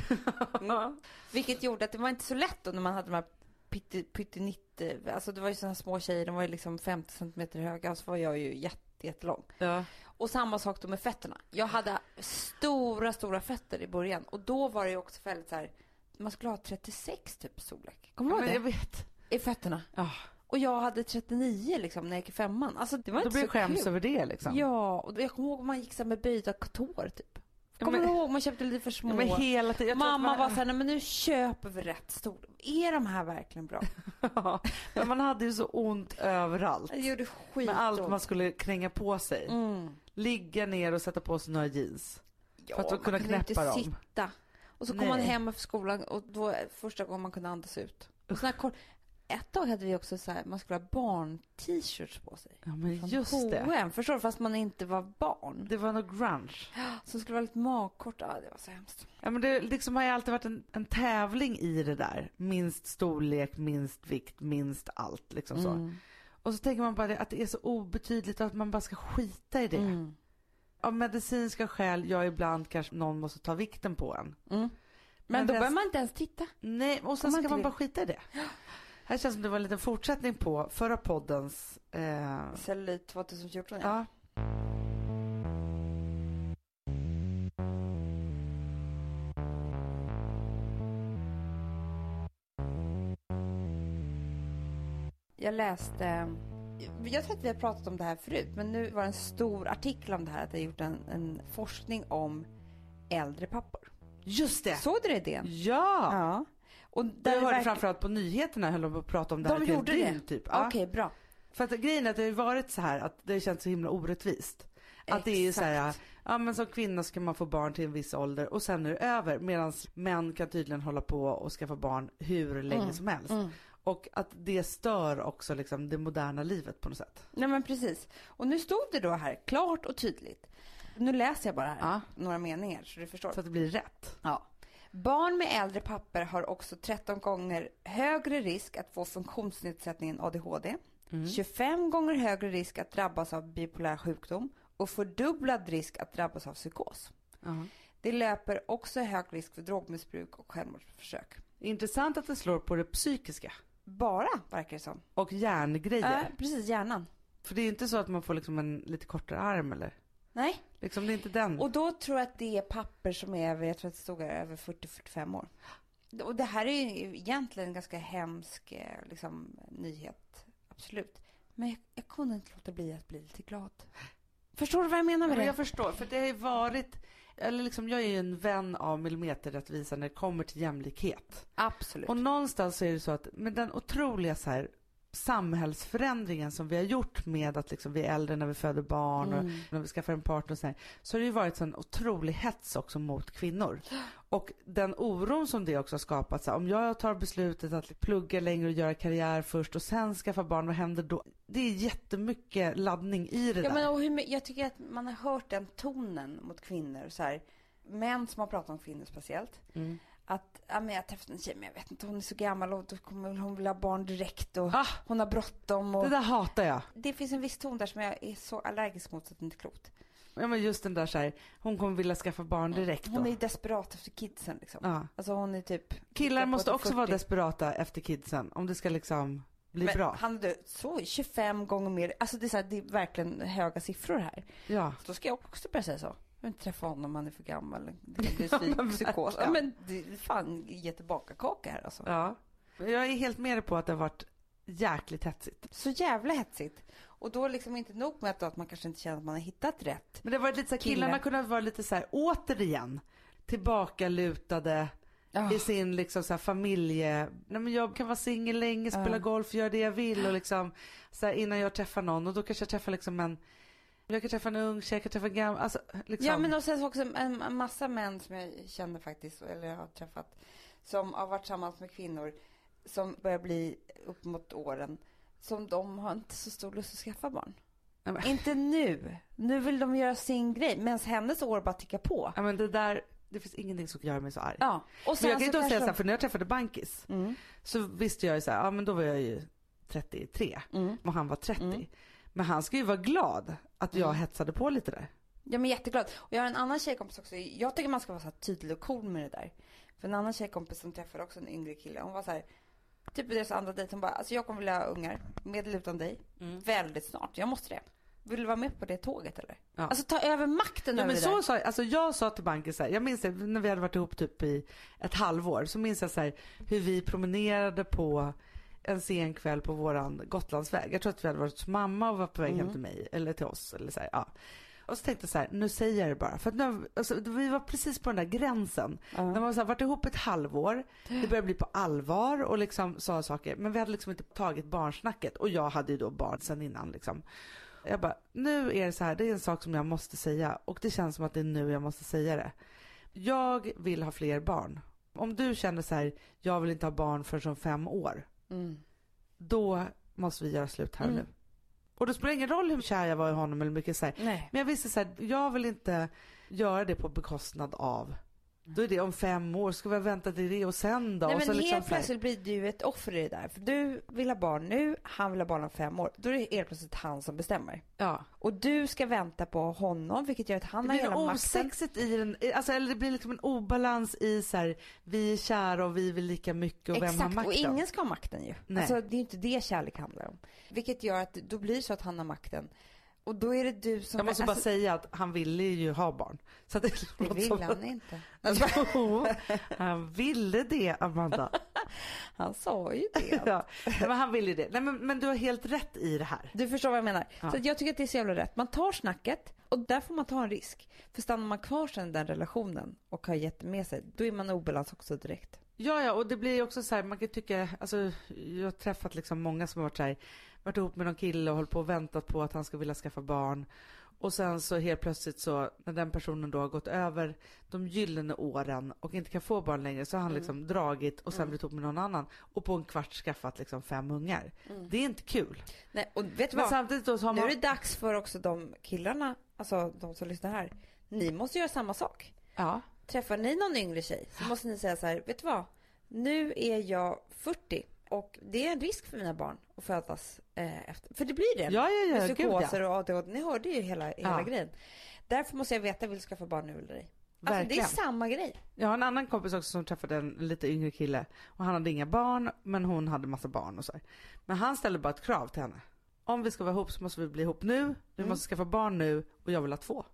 Mm. Vilket gjorde att det var inte så lätt då när man hade de här pytte, pyttenitte, alltså det var ju sådana små tjejer, de var ju liksom 50 centimeter höga och så var jag ju jätte, jättelång. ja. Och samma sak då med fötterna. Jag hade stora, stora fötter i början och då var det ju också väldigt så här, man skulle ha 36 typ storlek. Kommer du jag ihåg det? vet. I fötterna. Ja. Och jag hade 39 liksom när jag gick i femman. Alltså det var Då inte så jag skäms kul. över det liksom. Ja, och jag kommer ihåg man gick så här med böjda tår typ. Kommer men- du ihåg? Man köpte lite för små. Men hela tiden. jag Mamma man- var så här, nej men nu köper vi rätt stor. Är de här verkligen bra? (laughs) Ja, men man hade ju så ont överallt. Det gjorde skit Med allt man skulle kränga på sig. mm. Ligga ner och sätta på sig några jeans. Ja, För att man kunna kunde inte dem. sitta. Och så kom Nej. man hem efter skolan och då första gången man kunde andas ut. Och såna kort... Ett tag hade vi också så här, man skulle ha barn-t-shirts på sig. Ja men Från just det. H&M, förstår du? Fast man inte var barn. Det var nog grunge. (gasps) Som skulle vara lite magkort. Ja, det var så hemskt. Ja men det liksom har ju alltid varit en, en tävling i det där. Minst storlek, minst vikt, minst allt liksom så. Mm. Och så tänker man bara det, att det är så obetydligt och att man bara ska skita i det. Mm. Av medicinska skäl, ja ibland kanske någon måste ta vikten på en. Mm. Men, Men då behöver man inte ens titta. Nej, och sen ska man det? bara skita i det. (gasps) Här känns som det var en liten fortsättning på förra poddens... Eh, Cellulit 2014, ja. ja. Jag läste, jag tror att vi har pratat om det här förut, men nu var det en stor artikel om det här, att det har gjort en, en forskning om äldre pappor. Just det! Såg du det idén? Ja! Ja. Och Jag där hörde verkar- framförallt på nyheterna höll de på att prata om det här De ett helt gjorde det? Typ. Ja. Okej, bra. För att grejen är att det har varit så här att det känns så himla orättvist. Att det är så här, Exakt. ja men som kvinna ska man få barn till en viss ålder och sen är det över. Medan män kan tydligen hålla på och skaffa barn hur länge Mm, som helst. mm. Och att det stör också liksom det moderna livet på något sätt. Nej men precis. Och nu stod det då här klart och tydligt. Nu läser jag bara här Ja. några meningar så du förstår. Så att det blir rätt. Ja. Barn med äldre papper har också 13 gånger högre risk att få funktionsnedsättningen ADHD, 25 gånger högre risk att drabbas av bipolär sjukdom och fördubblad risk att drabbas av psykos. Det löper också hög risk för drogmissbruk och självmordsförsök. Intressant att det slår på det psykiska. Bara, verkar det som. Och järngrejer. Ja, precis, hjärnan. För det är ju inte så att man får liksom en lite kortare arm eller? Nej, Liksom det är inte den. och då tror jag att det är papper som är över, jag tror att det stod här, över 40-45 år. Och det här är ju egentligen en ganska hemsk eh, liksom, nyhet, absolut. Men jag, jag kunde inte låta bli att bli lite glad. Förstår du vad jag menar med det? jag förstår, för det har ju varit, eller liksom jag är ju en vän av millimeterrättvisa när det kommer till jämlikhet. Absolut. Och någonstans så är det så att med den otroliga så här samhällsförändringen som vi har gjort med att liksom vi är äldre när vi föder barn och när vi skaffar en partner och så här, så har det ju varit en otrolig hets också mot kvinnor. Och den oron som det också har skapat, så här, om jag tar beslutet att plugga längre och göra karriär först och sen skaffa barn, vad händer då? Det är jättemycket laddning i det Ja, där. men, och hur, jag tycker att man har hört den tonen mot kvinnor. Så här, män som har pratat om kvinnor speciellt. Mm. Att ja, men jag träffade en tjej, men jag vet inte, hon är så gammal och då kommer hon vilja ha barn direkt och Ah, hon har bråttom. Och... det Det, där hatar jag. finns en viss ton där som jag är så allergisk mot så att det inte är klokt. Ja men just den där så här, hon kommer vilja skaffa barn direkt då. Hon är desperat efter kidsen liksom. Ja. Alltså hon är typ... Killar måste också 40. vara desperata efter kidsen om det ska liksom bli men bra. Han du, så 25 gånger mer. Alltså det är, så här, det är verkligen höga siffror här. Ja. Då ska jag också börja säga så. Jag inte träffa honom, han är för gammal. Det (laughs) men psykos. Ja, men det är fan ge tillbaka kaka här alltså. ja. Jag är helt med dig på att det har varit jäkligt hetsigt. Så jävla hetsigt. Och då liksom inte nog med att, då att man kanske inte känner att man har hittat rätt. Men det har varit lite så här, Kille. killarna kunde vara lite så här återigen tillbakalutade Ja. i sin liksom så här familje, nej men jag kan vara singel länge, spela Ja. golf, göra det jag vill och liksom så här, innan jag träffar någon och då kanske jag träffar liksom en jag kan träffa en ung tjej, jag kan träffa en gammal, alltså liksom. Ja men och sen så också en, en massa män som jag känner faktiskt, eller jag har träffat, som har varit tillsammans med kvinnor som börjar bli upp mot åren, som de har inte så stor lust att skaffa barn. Men- Inte nu. Nu vill de göra sin grej, medan hennes år bara tickar på. Ja men det där, det finns ingenting som gör mig så arg. Ja. Och Men sen jag kan ju då säga kanske så här, för när jag träffade Bankis Mm. så visste jag ju så här, ja men då var jag ju 33 Mm. och han var 30. Mm. Men han ska ju vara glad att jag Mm. hetsade på lite där. Jag är jätteglad. Och jag har en annan tjejkompis också. Jag tycker man ska vara så tydlig och cool med det där. För en annan tjejkompis som träffade också en yngre kille. Hon var så här. Typ deras andra dejt. Hon bara, alltså jag kommer vilja ha ungar. Med eller utan dig. Väldigt snart. Jag måste det. Vill du vara med på det tåget eller? Ja. Alltså ta över makten Ja, över men det så där. sa alltså jag sa till banken så här, jag minns det när vi hade varit ihop typ i ett halvår så minns jag så här hur vi promenerade på en sen kväll på våran Gotlandsväg. Jag tror att vi hade varit hos mamma och var på väg hem Mm. till mig eller till oss eller så här, ja. Och så tänkte jag så här, nu säger jag det bara. För att nu, alltså, vi var precis på den där gränsen. Ja. När man så här, varit ihop ett halvår, det började bli på allvar och liksom sa saker. Men vi hade liksom inte tagit barnsnacket och jag hade ju då barn sen innan liksom. Jag bara, nu är det så här, det är en sak som jag måste säga och det känns som att det är nu jag måste säga det. Jag vill ha fler barn. Om du känner så här, jag vill inte ha barn förrän om fem år, Mm. då måste vi göra slut här och Mm. nu. Och det spelar ingen roll hur kär jag var i honom eller mycket så här. Men jag visste så här, jag vill inte göra det på bekostnad av. Då är det om fem år, ska vi vänta till det och sen då? Nej och men så liksom helt här- plötsligt blir du ett offer i det där. För du vill ha barn nu, han vill ha barn om fem år. Då är det helt plötsligt han som bestämmer. Ja. Och du ska vänta på honom, vilket gör att han Det har blir hela en makten. osexigt i den, alltså, eller det blir liksom en obalans i så här, vi är kära och vi vill lika mycket och vem har Exakt, makten? och ingen ska ha makten ju. Nej. Alltså, det är ju inte det kärlek handlar om. Vilket gör att då blir det så att han har makten. Och då är det du som... Jag måste bara alltså, säga att han ville ju ha barn. Så det, Det låter vill som- han inte. Jo, han ville det Amanda. (laughs) Han sa ju det. (laughs) ja, men han ville det. Nej, men, men du har helt rätt i det här. Du förstår vad jag menar. Ja. Så jag tycker att det är så jävla rätt. Man tar snacket och där får man ta en risk. För stannar man kvar sen i den relationen och har gett med sig, då är man obalans också direkt. Ja, ja, och det blir ju också så här, man kan tycka, alltså jag har träffat liksom många som har varit så här, varit ihop med någon kille och hållit på och väntat på att han ska vilja skaffa barn. Och sen så helt plötsligt så, när den personen då har gått över de gyllene åren och inte kan få barn längre så har han liksom dragit och sen blivit ihop med någon annan och på en kvart skaffat liksom fem ungar. Det är inte kul. Nej, och vet du vad? samtidigt då så har Nu är det dags för också de killarna, alltså de som lyssnar här. Ni måste göra samma sak. Ja. Träffar ni någon yngre tjej så måste ni säga så här, vet du vad? Nu är jag 40 och det är en risk för mina barn att födas eh, efter. För det blir det. Ja, ja, ja, Med psykoser ja. och ADHD. Ni hörde ju hela, hela Ja. grejen. Därför måste jag veta, vill du skaffa barn nu eller ej? Alltså det är samma grej. Jag har en annan kompis också som träffade en lite yngre kille och han hade inga barn men hon hade massa barn och så. här. Men han ställde bara ett krav till henne. Om vi ska vara ihop så måste vi bli ihop nu, vi måste skaffa barn nu och jag vill ha två.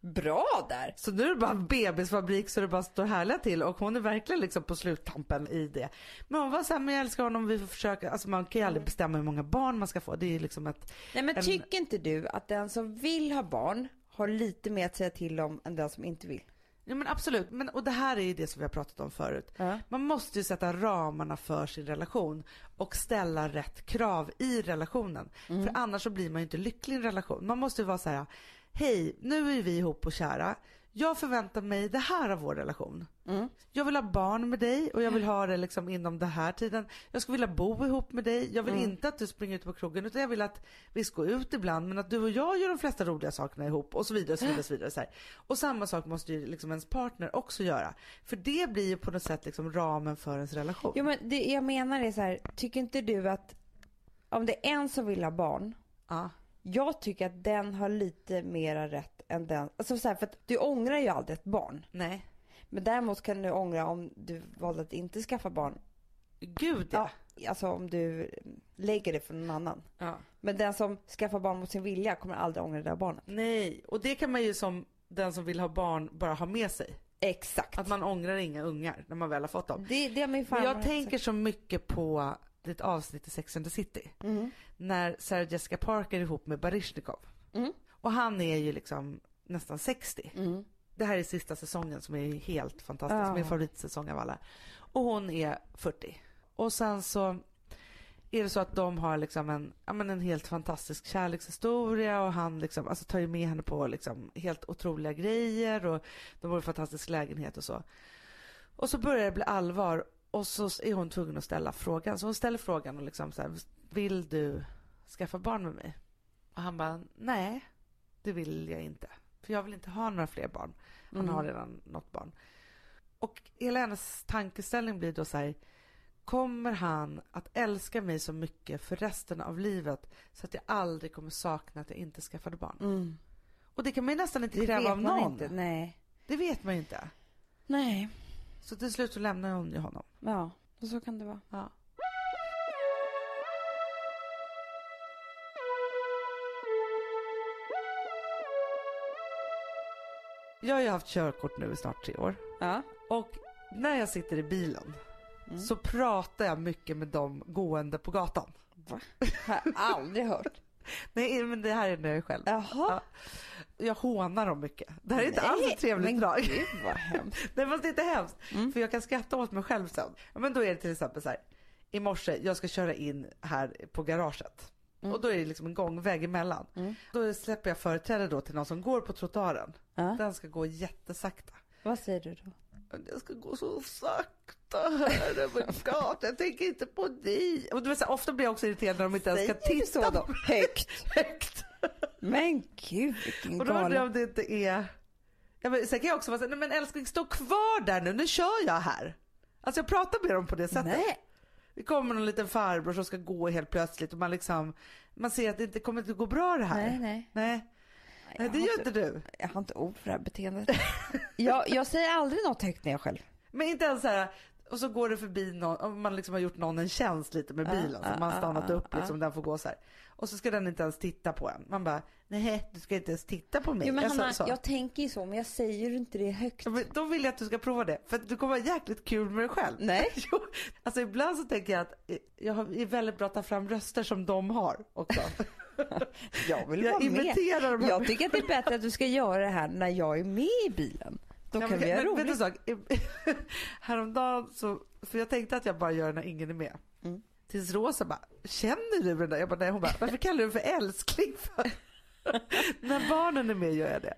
Bra där. Så nu är det bara en bebisfabrik så det bara står härliga till och hon är verkligen liksom på sluttampen i det. Men hon var såhär, men jag älskar honom, vi får försöka, alltså man kan ju aldrig bestämma hur många barn man ska få. Det är ju liksom ett, Nej men En- tycker inte du att den som vill ha barn har lite mer att säga till om än den som inte vill? ja men absolut, men, och det här är ju det som vi har pratat om förut. Ja. Man måste ju sätta ramarna för sin relation och ställa rätt krav i relationen. För annars så blir man ju inte lycklig i en relation. Man måste ju vara så här: hej nu är vi ihop och kära. Jag förväntar mig det här av vår relation. Jag vill ha barn med dig och jag vill ha det liksom inom den här tiden. Jag skulle vilja bo ihop med dig. Jag vill inte att du springer ut på krogen utan jag vill att vi ska gå ut ibland men att du och jag gör de flesta roliga sakerna ihop och så vidare. Och, så vidare, och, så vidare så och samma sak måste ju liksom ens partner också göra. För det blir ju på något sätt liksom ramen för ens relation. Jo men det jag menar är så här, tycker inte du att om det är en som vill ha barn, Ja. Jag tycker att den har lite mera rätt än den, alltså så här, för att du ångrar ju aldrig ett barn. Nej. Men däremot kan du ångra om du valde att inte skaffa barn. Gud ja. Ja, alltså om du lägger det för någon annan. ja. Men den som skaffar barn mot sin vilja kommer aldrig ångra det där barnet. Nej, och det kan man ju som den som vill ha barn bara ha med sig. Exakt. Att man ångrar inga ungar när man väl har fått dem. Det, det har min Men farmor jag tänker så mycket på ett avsnitt i Sex and the City. När Sarah Jessica Parker är ihop med Baryshnikov. Mm. Och han är ju liksom nästan 60. Mm. Det här är sista säsongen som är helt fantastisk. Ja. Min favoritsäsong av alla. Och hon är 40. Och sen så är det så att de har liksom en, ja men en helt fantastisk kärlekshistoria och han liksom, alltså tar ju med henne på liksom helt otroliga grejer och de bor i en fantastisk lägenhet och så. Och så börjar det bli allvar och så är hon tvungen att ställa frågan. Så hon ställer frågan och liksom så här, vill du skaffa barn med mig? Och han bara, nej det vill jag inte. För jag vill inte ha några fler barn. Han har redan något barn. Och hela hennes tankeställning blir då så här, kommer han att älska mig så mycket för resten av livet så att jag aldrig kommer sakna att jag inte skaffade barn? Mm. Och det kan man ju nästan inte Det kräva av någon. inte. Nej. Det vet man ju inte. Nej. Så till slut så lämnar hon ju honom. Ja, och så kan det vara. Ja. Jag har ju haft körkort nu i snart tre år. Ja. Och när jag sitter i bilen så pratar jag mycket med dem gående på gatan. Va? Har jag aldrig hört. (laughs) Nej men det här är när jag är själv. Jaha. Ja. Jag hånar dem mycket. Det här är inte Nej, alls ett trevligt men drag. Gud vad hemskt. (laughs) Nej fast det är inte hemskt. Mm. För jag kan skratta åt mig själv sen. Men då är det till exempel så här. I morse, jag ska köra in här på garaget. Mm. Och då är det liksom en gångväg emellan. Då släpper jag företräde då till någon som går på trottoaren. Ja. Den ska gå jättesakta. Vad säger du då? Jag ska gå så sakta här över (laughs) gatan. Jag tänker inte på dig. Och du vet, så ofta blir jag också irriterad när de inte ens ska titta så då? Högt. (laughs) högt. Men gud vilken Och då undrar jag om det inte är... Ja, men, sen kan jag också vara så här, nej men älskling stå kvar där nu, nu kör jag här. Alltså jag pratar med dem på det sättet. Nej. Det kommer någon liten farbror som ska gå helt plötsligt och man liksom, man ser att det inte kommer att gå bra det här. Nej, nej. Nej, nej Jag det gör inte du. Jag har inte ord för det här beteendet. jag, jag säger aldrig något högt när jag själv. Men inte ens så här, och så går det förbi någon, om man liksom har gjort någon en tjänst lite med bilen, så man har stannat upp liksom, den får gå så här. Och så ska den inte ens titta på en. Man bara, nej du ska inte ens titta på mig. Jo, men Alltså, Hanna, så. jag tänker ju så men jag säger inte det högt. Ja, men Då vill jag att du ska prova det, för du kommer ha jäkligt kul med dig själv. Nej. (laughs) Jo, alltså ibland så tänker jag att eh, jag är väldigt bra att ta fram röster som de har också. (laughs) (laughs) Jag vill Jag vara med. Jag (laughs) tycker att det är bättre att du ska göra det här när jag är med i bilen. Då Ja, kan men- vi ha roligt. sak? (laughs) Häromdagen så, för jag tänkte att jag bara gör när ingen är med. Mm. Tills Rosa bara, känner du den där? Jag bara, nej. Hon bara, varför kallar du den för älskling för? när barnen är med gör jag det.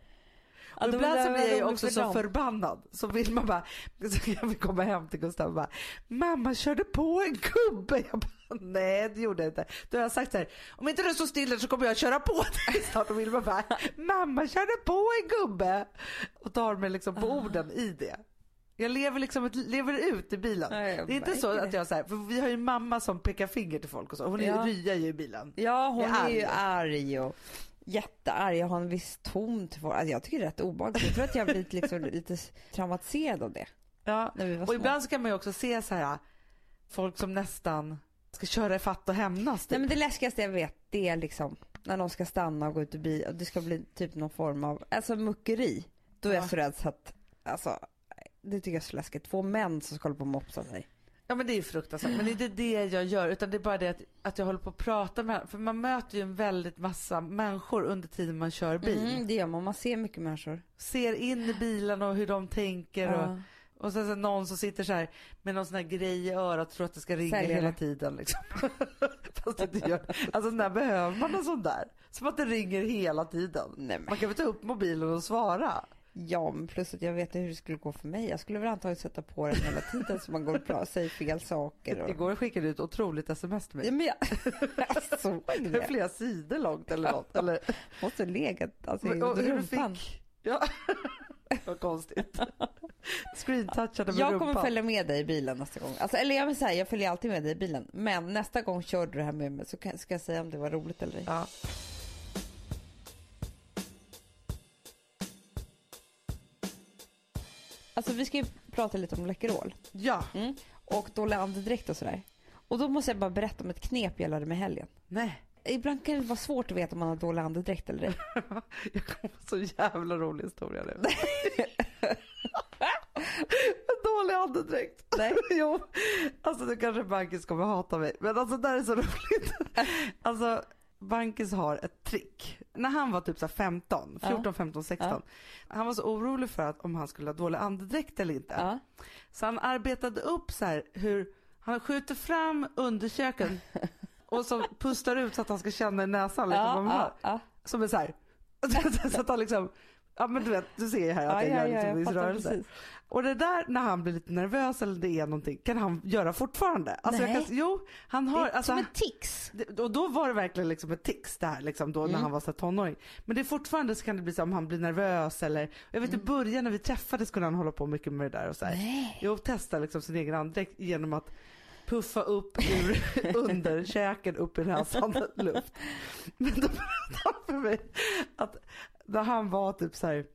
Ja, Och då ibland så blir jag ju också rolig så för dem. förbannad. Så vill man bara, så jag vill komma hem till Gustav och bara, mamma körde på en gubbe. Jag bara, (laughs) nej det gjorde jag inte. Då har jag sagt så här, om inte du står still där så kommer jag köra på (laughs) dig snart. Och vill man bara, mamma körde på en gubbe. Och tar mig liksom på orden i det. Jag lever liksom ett, lever ut i bilen. Jag det är inte så att jag så här, för vi har ju mamma som pekar finger till folk och så. Hon är, Ja. ryar ju i bilen. Ja, hon är är, ju arg. och jättearg, jag har en viss ton till folk. Alltså jag tycker det är rätt obehagligt. Jag tror att jag blivit liksom (laughs) lite traumatiserad av det. Ja. Och små. ibland så kan man ju också se så här folk som nästan ska köra ifatt och hämnas. Typ. Nej men det läskigaste jag vet det är liksom när någon ska stanna och gå ut och bil och det ska bli typ någon form av, alltså muckeri. Då är Ja. jag så rädd så att, alltså det tycker jag är så läskigt. Två män som ska hålla på och mopsa sig. Ja men det är ju fruktansvärt. Men det är inte det jag gör utan det är bara det att, att jag håller på att prata med För man möter ju en väldigt massa människor under tiden man kör bil. Mm, det gör man, man ser mycket människor. Ser in i bilarna och hur de tänker. Ja. och sen så någon som sitter så här med någon sån här grej i örat och tror att det ska ringa Säljare. hela tiden. Liksom. (laughs) Fast det inte gör. Alltså när behöver man en sån där? Som att det ringer hela tiden. Nej. Man kan väl ta upp mobilen och svara? Ja, men plus att jag vet hur det skulle gå för mig. Jag skulle väl antagligen sätta på den hela tiden så man går och säger fel saker. Och... Igår skickade du ett otroligt sms till mig. Ja, men jag, (laughs) jag såg Det flera sidor långt eller något. Eller, Måste legat alltså, i och hur du rumpan. fick... Ja. (laughs) (laughs) Vad konstigt. Screentouchade med Jag rumpan. kommer följa med dig i bilen nästa gång. Alltså, eller jag vill säga, jag följer alltid med dig i bilen. Men nästa gång kör du det här med mig så kan, ska jag säga om det var roligt eller ej. Ja. Alltså vi ska ju prata lite om Läkerol. ja. Mm. Och dålig andedräkt och sådär. Och då måste jag bara berätta om ett knep jag lärde mig helgen. Nej. Ibland kan det vara svårt att veta om man har dålig andedräkt eller ej. (laughs) Jag kommer på så jävla rolig historia nu. (laughs) Dålig andedräkt. Nej. (laughs) jo, alltså nu kanske Bankis kommer hata mig. Men alltså det här är så roligt. Alltså Bankis har ett trick. När han var typ så här 15, 14, 15, 16. Han var så orolig för att om han skulle ha dålig andedräkt eller inte. Ja. Så han arbetade upp så här hur han skjuter fram underköken och så pustar ut så att han ska känna i näsan vad Ja, man ja, ja. Som är så här. (laughs) så att han liksom, ja men du vet, du ser ju här att Ja, jag ja, gör liksom viss rörelse. precis. Och det där när han blir lite nervös eller det är någonting kan han göra fortfarande. Alltså Nej. kan, jo, han har, Det är alltså, som ett tics. och då var det verkligen liksom ett tics det här liksom då när Mm. han var så tonåring. Men det är fortfarande så kan det bli så om han blir nervös eller, jag vet i början när vi träffades kunde han hålla på mycket med det där och så här. Mm. Nej. Jo, testa liksom sin egen andedräkt genom att puffa upp ur (laughs) underkäken upp i näsan luft. Men då berättade han för mig att när han var typ så här,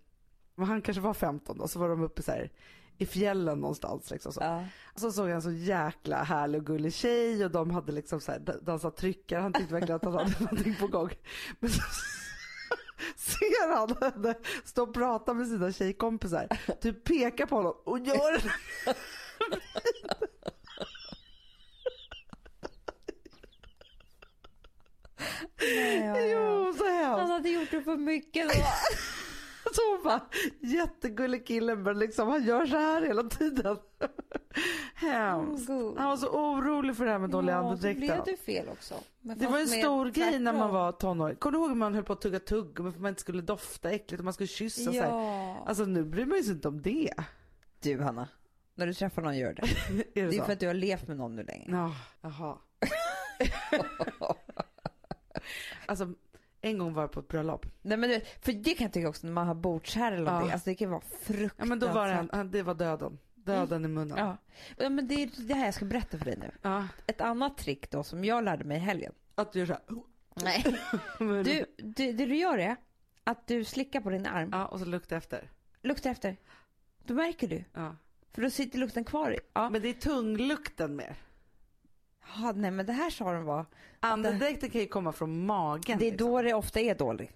han kanske var 15 då, så var de uppe så här i fjällen någonstans liksom så. Ja. Så såg jag en så jäkla härlig och gullig tjej och de hade liksom så här dansat tryckare. Han tyckte verkligen att han hade (laughs) någonting på gång. Men så (laughs) ser han henne stå och prata med sina tjejkompisar. Typ peka på honom och gör Nej, ja, ja. Jo, så Han hemskt. hade gjort det för mycket då. (laughs) Så hon bara, jättegullig kille men liksom han gör så här hela tiden. (laughs) Hemskt. Han var så orolig för det här med dålig Ja, andedräkten. blev det fel också. Men Det var en stor grej när man tvärtom. var tonåring. Kommer du ihåg hur man höll på att tugga tuggummi för man inte skulle dofta äckligt och man skulle kyssa. Ja. Alltså nu bryr man sig inte om det. Du Hanna, när du träffar någon gör det. (laughs) Är det, Det är så? för att du har levt med någon nu länge. Ja, jaha. Alltså en gång var jag på ett bröllop. Nej men du vet, för det kan jag tycka också när man har bordskär eller Ja. någonting. Alltså det kan vara fruktansvärt. Ja men då var det, han- det var döden. Döden i munnen. Ja. ja men det är det här jag ska berätta för dig nu. Ja, Ett annat trick då som jag lärde mig i helgen. Att du gör så här. Nej. (laughs) Men- Du, du, det du gör är att du slickar på din arm. Ja och så lukta efter. Lukta efter. Då märker du. Ja. För då sitter lukten kvar. Ja. Men det är tunglukten mer. Ja nej men det här sa de var. Andedräkten kan ju komma från magen. Det är liksom. då det ofta är dålig.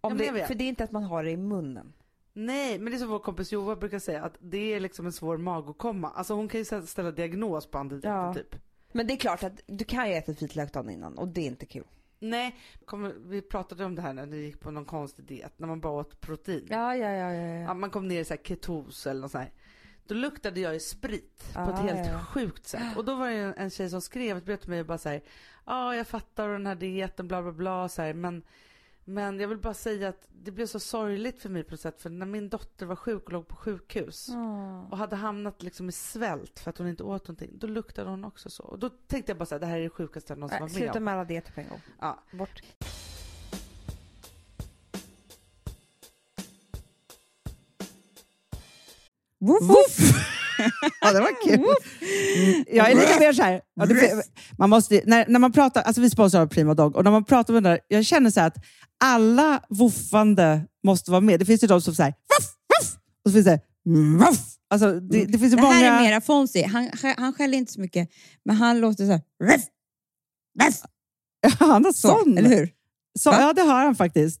Om Ja, det, för det är inte att man har det i munnen. Nej, men det är som vår kompis Jova brukar säga att det är liksom en svår magåkomma. Alltså hon kan ju stä- ställa diagnos på andedräkten Ja. typ. Men det är klart att du kan ju äta vitlök dagen innan och det är inte kul. Nej, kommer, vi pratade om det här när ni gick på någon konstig diet, när man bara åt protein. Ja, ja, ja, ja. Ja, man kom ner i så ketos eller något sånt här. Då luktade jag i sprit på Ah, ett helt ja, sjukt sätt. Och då var det en, en tjej som skrev ett brev till mig och bara så här, ja jag fattar den här dieten bla bla bla så här, men men jag vill bara säga att det blev så sorgligt för mig på något sätt för när min dotter var sjuk och låg på sjukhus och hade hamnat liksom i svält för att hon inte åt någonting, då luktade hon också så. Och då tänkte jag bara så här, det här är det sjukaste jag någonsin Nej, varit med sluta om. med alla dieter på en gång. Ja. Bort. Woof, woof. (laughs) ja, det var kul. Mm, jag är lite mer så här, ja, det, man måste, när, när man pratar, alltså vi sponsrar Prima Dog, och när man pratar med den där, jag känner så att alla woffande måste vara med. Det finns ju de som säger ruff, ruff, och så finns det ruff. Alltså, det, det finns ju Det många... här är mera Fonzie. Han, han skäller inte så mycket, men han låter så här... Ruff, ruff, (laughs) Han har så, sån. eller hur? Så, ja, det har han faktiskt.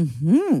Mm-hmm.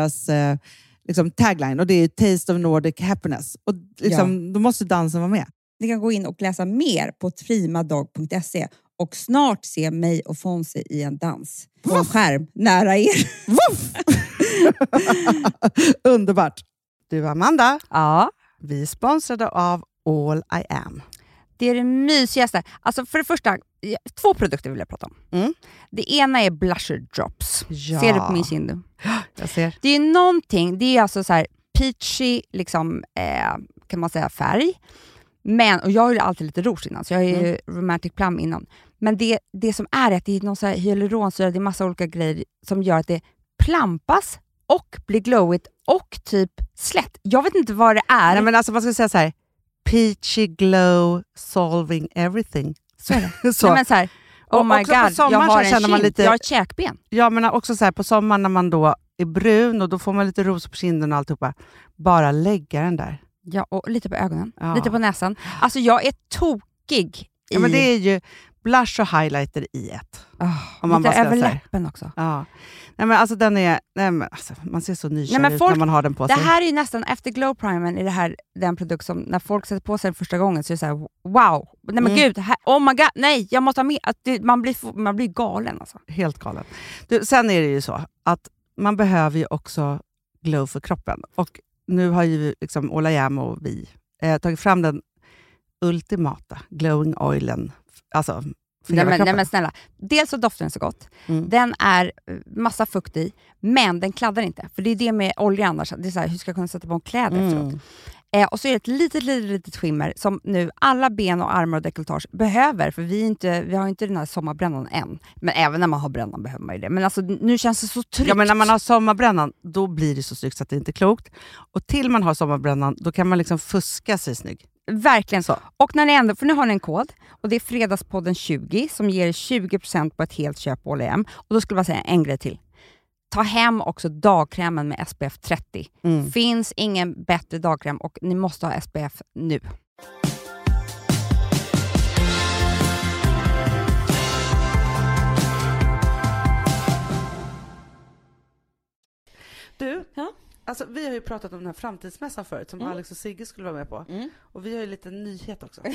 deras eh, liksom tagline och det är Taste of Nordic Happiness. Och liksom, Då måste dansen vara med. Ni kan gå in och läsa mer på primadog.se och snart se mig och Fonzie i en dans på en skärm nära er. (laughs) Underbart! Du Amanda, Ja, vi är sponsrade av All I Am. Det är det mysigaste. Alltså för det första, två produkter vill jag prata om. Mm. Det ena är blusher drops. Ja. Ser du på min kind? Jag ser. Det är någonting, det är alltså så här peachy liksom, eh, kan man säga färg. Men, och jag har ju alltid lite rouge innan, så jag har ju Mm. romantic plum innan. Men det, det som är att det är någon så här hyaluronsyra, det är massa olika grejer som gör att det plampas och blir glowigt och typ slätt. Jag vet inte vad det är. Nej, men alltså, man ska säga så här. Peachy glow solving everything. så är det. (laughs) Så. Nej, men så här, oh my god, jag har en kind, lite- jag har ett käkben. Ja, men också så här, på sommaren när man då är brun och då får man lite ros på kinden och alltihopa. Bara lägga den där. Ja, och lite på ögonen, Ja. lite på näsan. Alltså jag är tokig i... Ja, men det är ju blush och highlighter i ett. Oh, Om man lite över läppen också. Ja. Nej, men alltså, den är, nej, men, alltså, man ser så nykär Nej, ut folk- när man har den på Det sig. här är ju nästan, efter glow primern, är det här den produkt som när folk sätter på sig den första gången så är det så här: wow, nej men Mm. gud, här, oh my god, nej jag måste ha. Att det, man, blir, man blir galen alltså. Helt galen. Du, sen är det ju så att man behöver ju också glow för kroppen. Och nu har ju liksom Ola Jäm och vi eh, tagit fram den ultimata glowing oilen. Alltså Nej men, nej men snälla, dels så doftar den så gott, Mm. den är eh, massa fukt i, men den kladdar inte. För det är det med olja annars, det är så här, hur ska jag kunna sätta på kläder efteråt? Mm. Eh, och så är det ett litet, litet, litet skimmer som nu alla ben och armar och dekolletage behöver, för vi, inte, vi har inte den här sommarbrännan än. Men även när man har brännan behöver man ju det. Men alltså, nu känns det så tryggt. Ja, men när man har sommarbrännan, då blir det så snyggt så att det inte är klokt. Och till man har sommarbrännan, då kan man liksom fuska sig snygg. Verkligen Så. Och när ni ändå, för nu har ni en kod och det är Fredagspodden 20 som ger 20% på ett helt köp på H&M. Och då skulle jag säga en grej till. Ta hem också dagkrämen med SPF 30. Mm. Finns ingen bättre dagkräm och ni måste ha SPF nu. Du, Ja? Alltså, vi har ju pratat om den här framtidsmässan förut som Mm. Alex och Sigge skulle vara med på. Mm. Och vi har ju lite nyhet också. (laughs)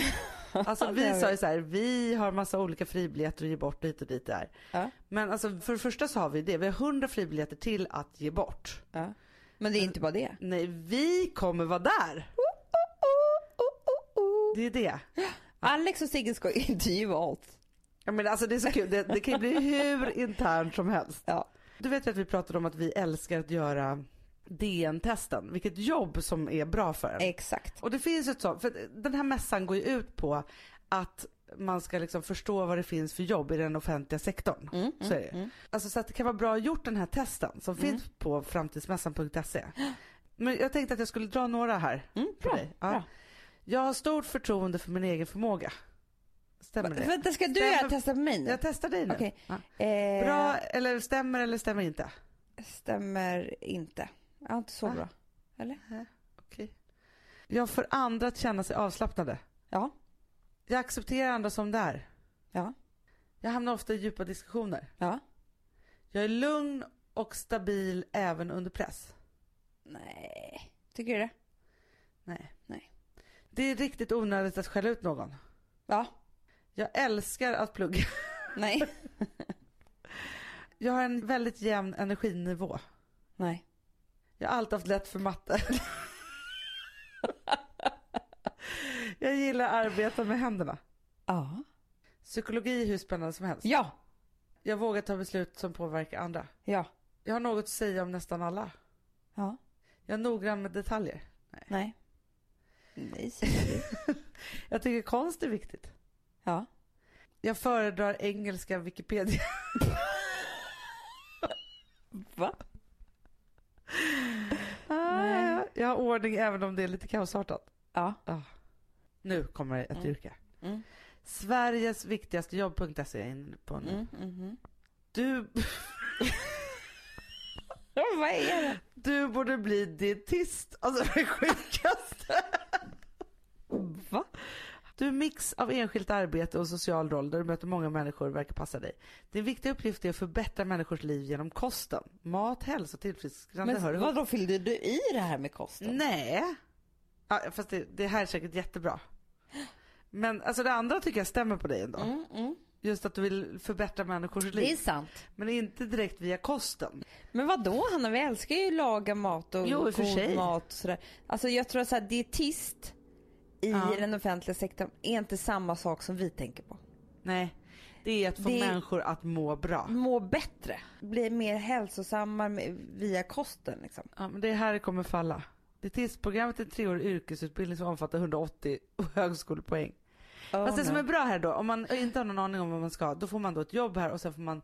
Alltså vi sa ju så här, vi har massa olika fribiljetter att ge bort hit och dit där. Ja. Men alltså för det första så har vi det, vi har 100 fribiljetter till att ge bort. Men det är inte bara det. Nej, vi kommer vara där! Det är det. Alex och Sigge ska (laughs) intervjua allt. Ja, men alltså det är så kul, det, det kan ju bli hur internt som helst. Ja. Du vet ju att vi pratade om att vi älskar att göra DN-testen, vilket jobb som är bra för en. Exakt. Och det finns ett sånt, för den här mässan går ju ut på att man ska liksom förstå vad det finns för jobb i den offentliga sektorn. Mm, Så är det. Alltså så att det kan vara bra gjort den här testen som Mm. finns på framtidsmässan.se. Men jag tänkte att jag skulle dra några här Mm, bra. Ja. bra. Jag har stort förtroende för min egen förmåga. Stämmer det? Vänta, ska du Stämmer- testa på mig nu? Jag testar dig nu. Okej. Ja. Eh, Bra, eller stämmer eller stämmer inte? Stämmer inte. Ja, inte så Va? bra. Eller? Okej. Jag får andra att känna sig avslappnade. Ja. Jag accepterar andra som det är. Ja. Jag hamnar ofta i djupa diskussioner. Ja. Jag är lugn och stabil även under press. Nej. Tycker du det? Nej. Nej. Det är riktigt onödigt att skälla ut någon. Ja. Jag älskar att plugga. (laughs) Nej. Jag har en väldigt jämn energinivå. Nej. Jag har alltid haft lätt för matte. Jag gillar att arbeta med händerna. Ja. Psykologi är hur spännande som helst. Ja. Jag vågar ta beslut som påverkar andra. Ja. Jag har något att säga om nästan alla. Ja. Jag är noggrann med detaljer. Nej. Nej, du. (laughs) Jag tycker konst är viktigt. Ja. Jag föredrar engelska Wikipedia. Va? Ah, jag har ordning även om det är lite kaosartat. Ja. Ah. Nu kommer ett Mm. yrke. Mm. Sveriges viktigaste jobb.se är jag inne på nu. Mm, mhm. Du, (laughs) vad är det? du borde bli dietist. Alltså det sjukaste. Du är mix av enskilt arbete och social roll där du möter många människor och verkar passa dig. Din viktiga uppgift är att förbättra människors liv genom kosten. Mat, hälsa och tillfrisknande hör Men ihop. vadå, fyllde du i det här med kosten? Nej. Ja, fast det, det här är säkert jättebra. Men alltså det andra tycker jag stämmer på dig ändå. Mm, mm. Just att du vill förbättra människors Det är liv. sant. Men inte direkt via kosten. Men vad då Hanna, vi älskar ju att laga mat och Jo, god mat och sådär. Alltså jag tror att dietist i Ja. den offentliga sektorn är inte samma sak som vi tänker på. Nej. Det är att få Det- människor att må bra. Må bättre, bli mer hälsosamma via kosten liksom. Ja, men det är här det kommer falla. Dietistprogrammet är en treårig yrkesutbildning som omfattar 180 högskolepoäng. Fast det som är bra här då, om man inte har någon aning om vad man ska, då får man då ett jobb här och sen får man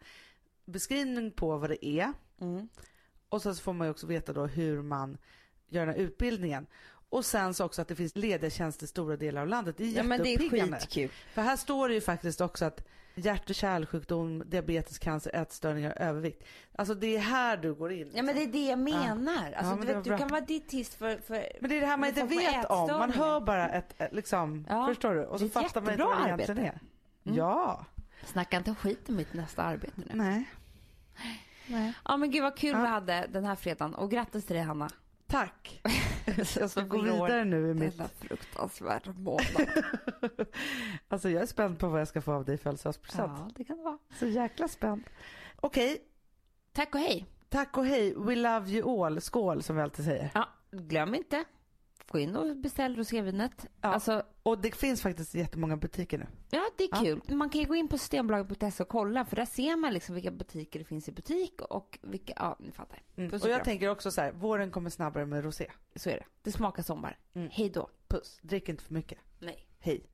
beskrivning på vad det är. Mm. Och sen så får man ju också veta då hur man gör den här utbildningen. Och sen så också att det finns lediga tjänster i stora delar av landet. Det är Ja men det är skitkul. För här står det ju faktiskt också att hjärt och kärlsjukdom, diabetes, cancer, ätstörningar, övervikt. Alltså det är här du går in. Ja men det är det jag menar. Alltså, Ja, men du, vet, du kan vara dietist för, för Men det är det här man inte vet om. Man hör bara ett, ett liksom, Ja, förstår du? Och så det är ett fattar man inte vad det jättebra egentligen är. arbete. Mm. Ja. Snacka inte skit om mitt nästa arbete nu. Nej. Nej. Ja men gud vad kul Ja. vi hade den här fredagen och grattis till dig Hanna. Tack. (laughs) Jag ska gå vidare nu i mitt... Denna fruktansvärda månad. (laughs) Alltså jag är spänd på vad jag ska få av dig i födelsedagspresent. ja det kan det vara. Så jäkla spänd. Okej, Tack och hej. tack och hej. We love you all. Skål som vi alltid säger. Ja, glöm inte. Gå in och beställ rosévinet. Ja. Alltså, Och det finns faktiskt jättemånga butiker nu. ja det är Ja. kul. Man kan ju gå in på systembolaget.se och kolla för där ser man liksom vilka butiker det finns i butik och vilka, ja ni fattar. Mm. Och jag kram. tänker också så här, våren kommer snabbare med rosé. Så är det. Det smakar sommar. Mm. Hej då. Puss. Drick inte för mycket. Nej. Hej.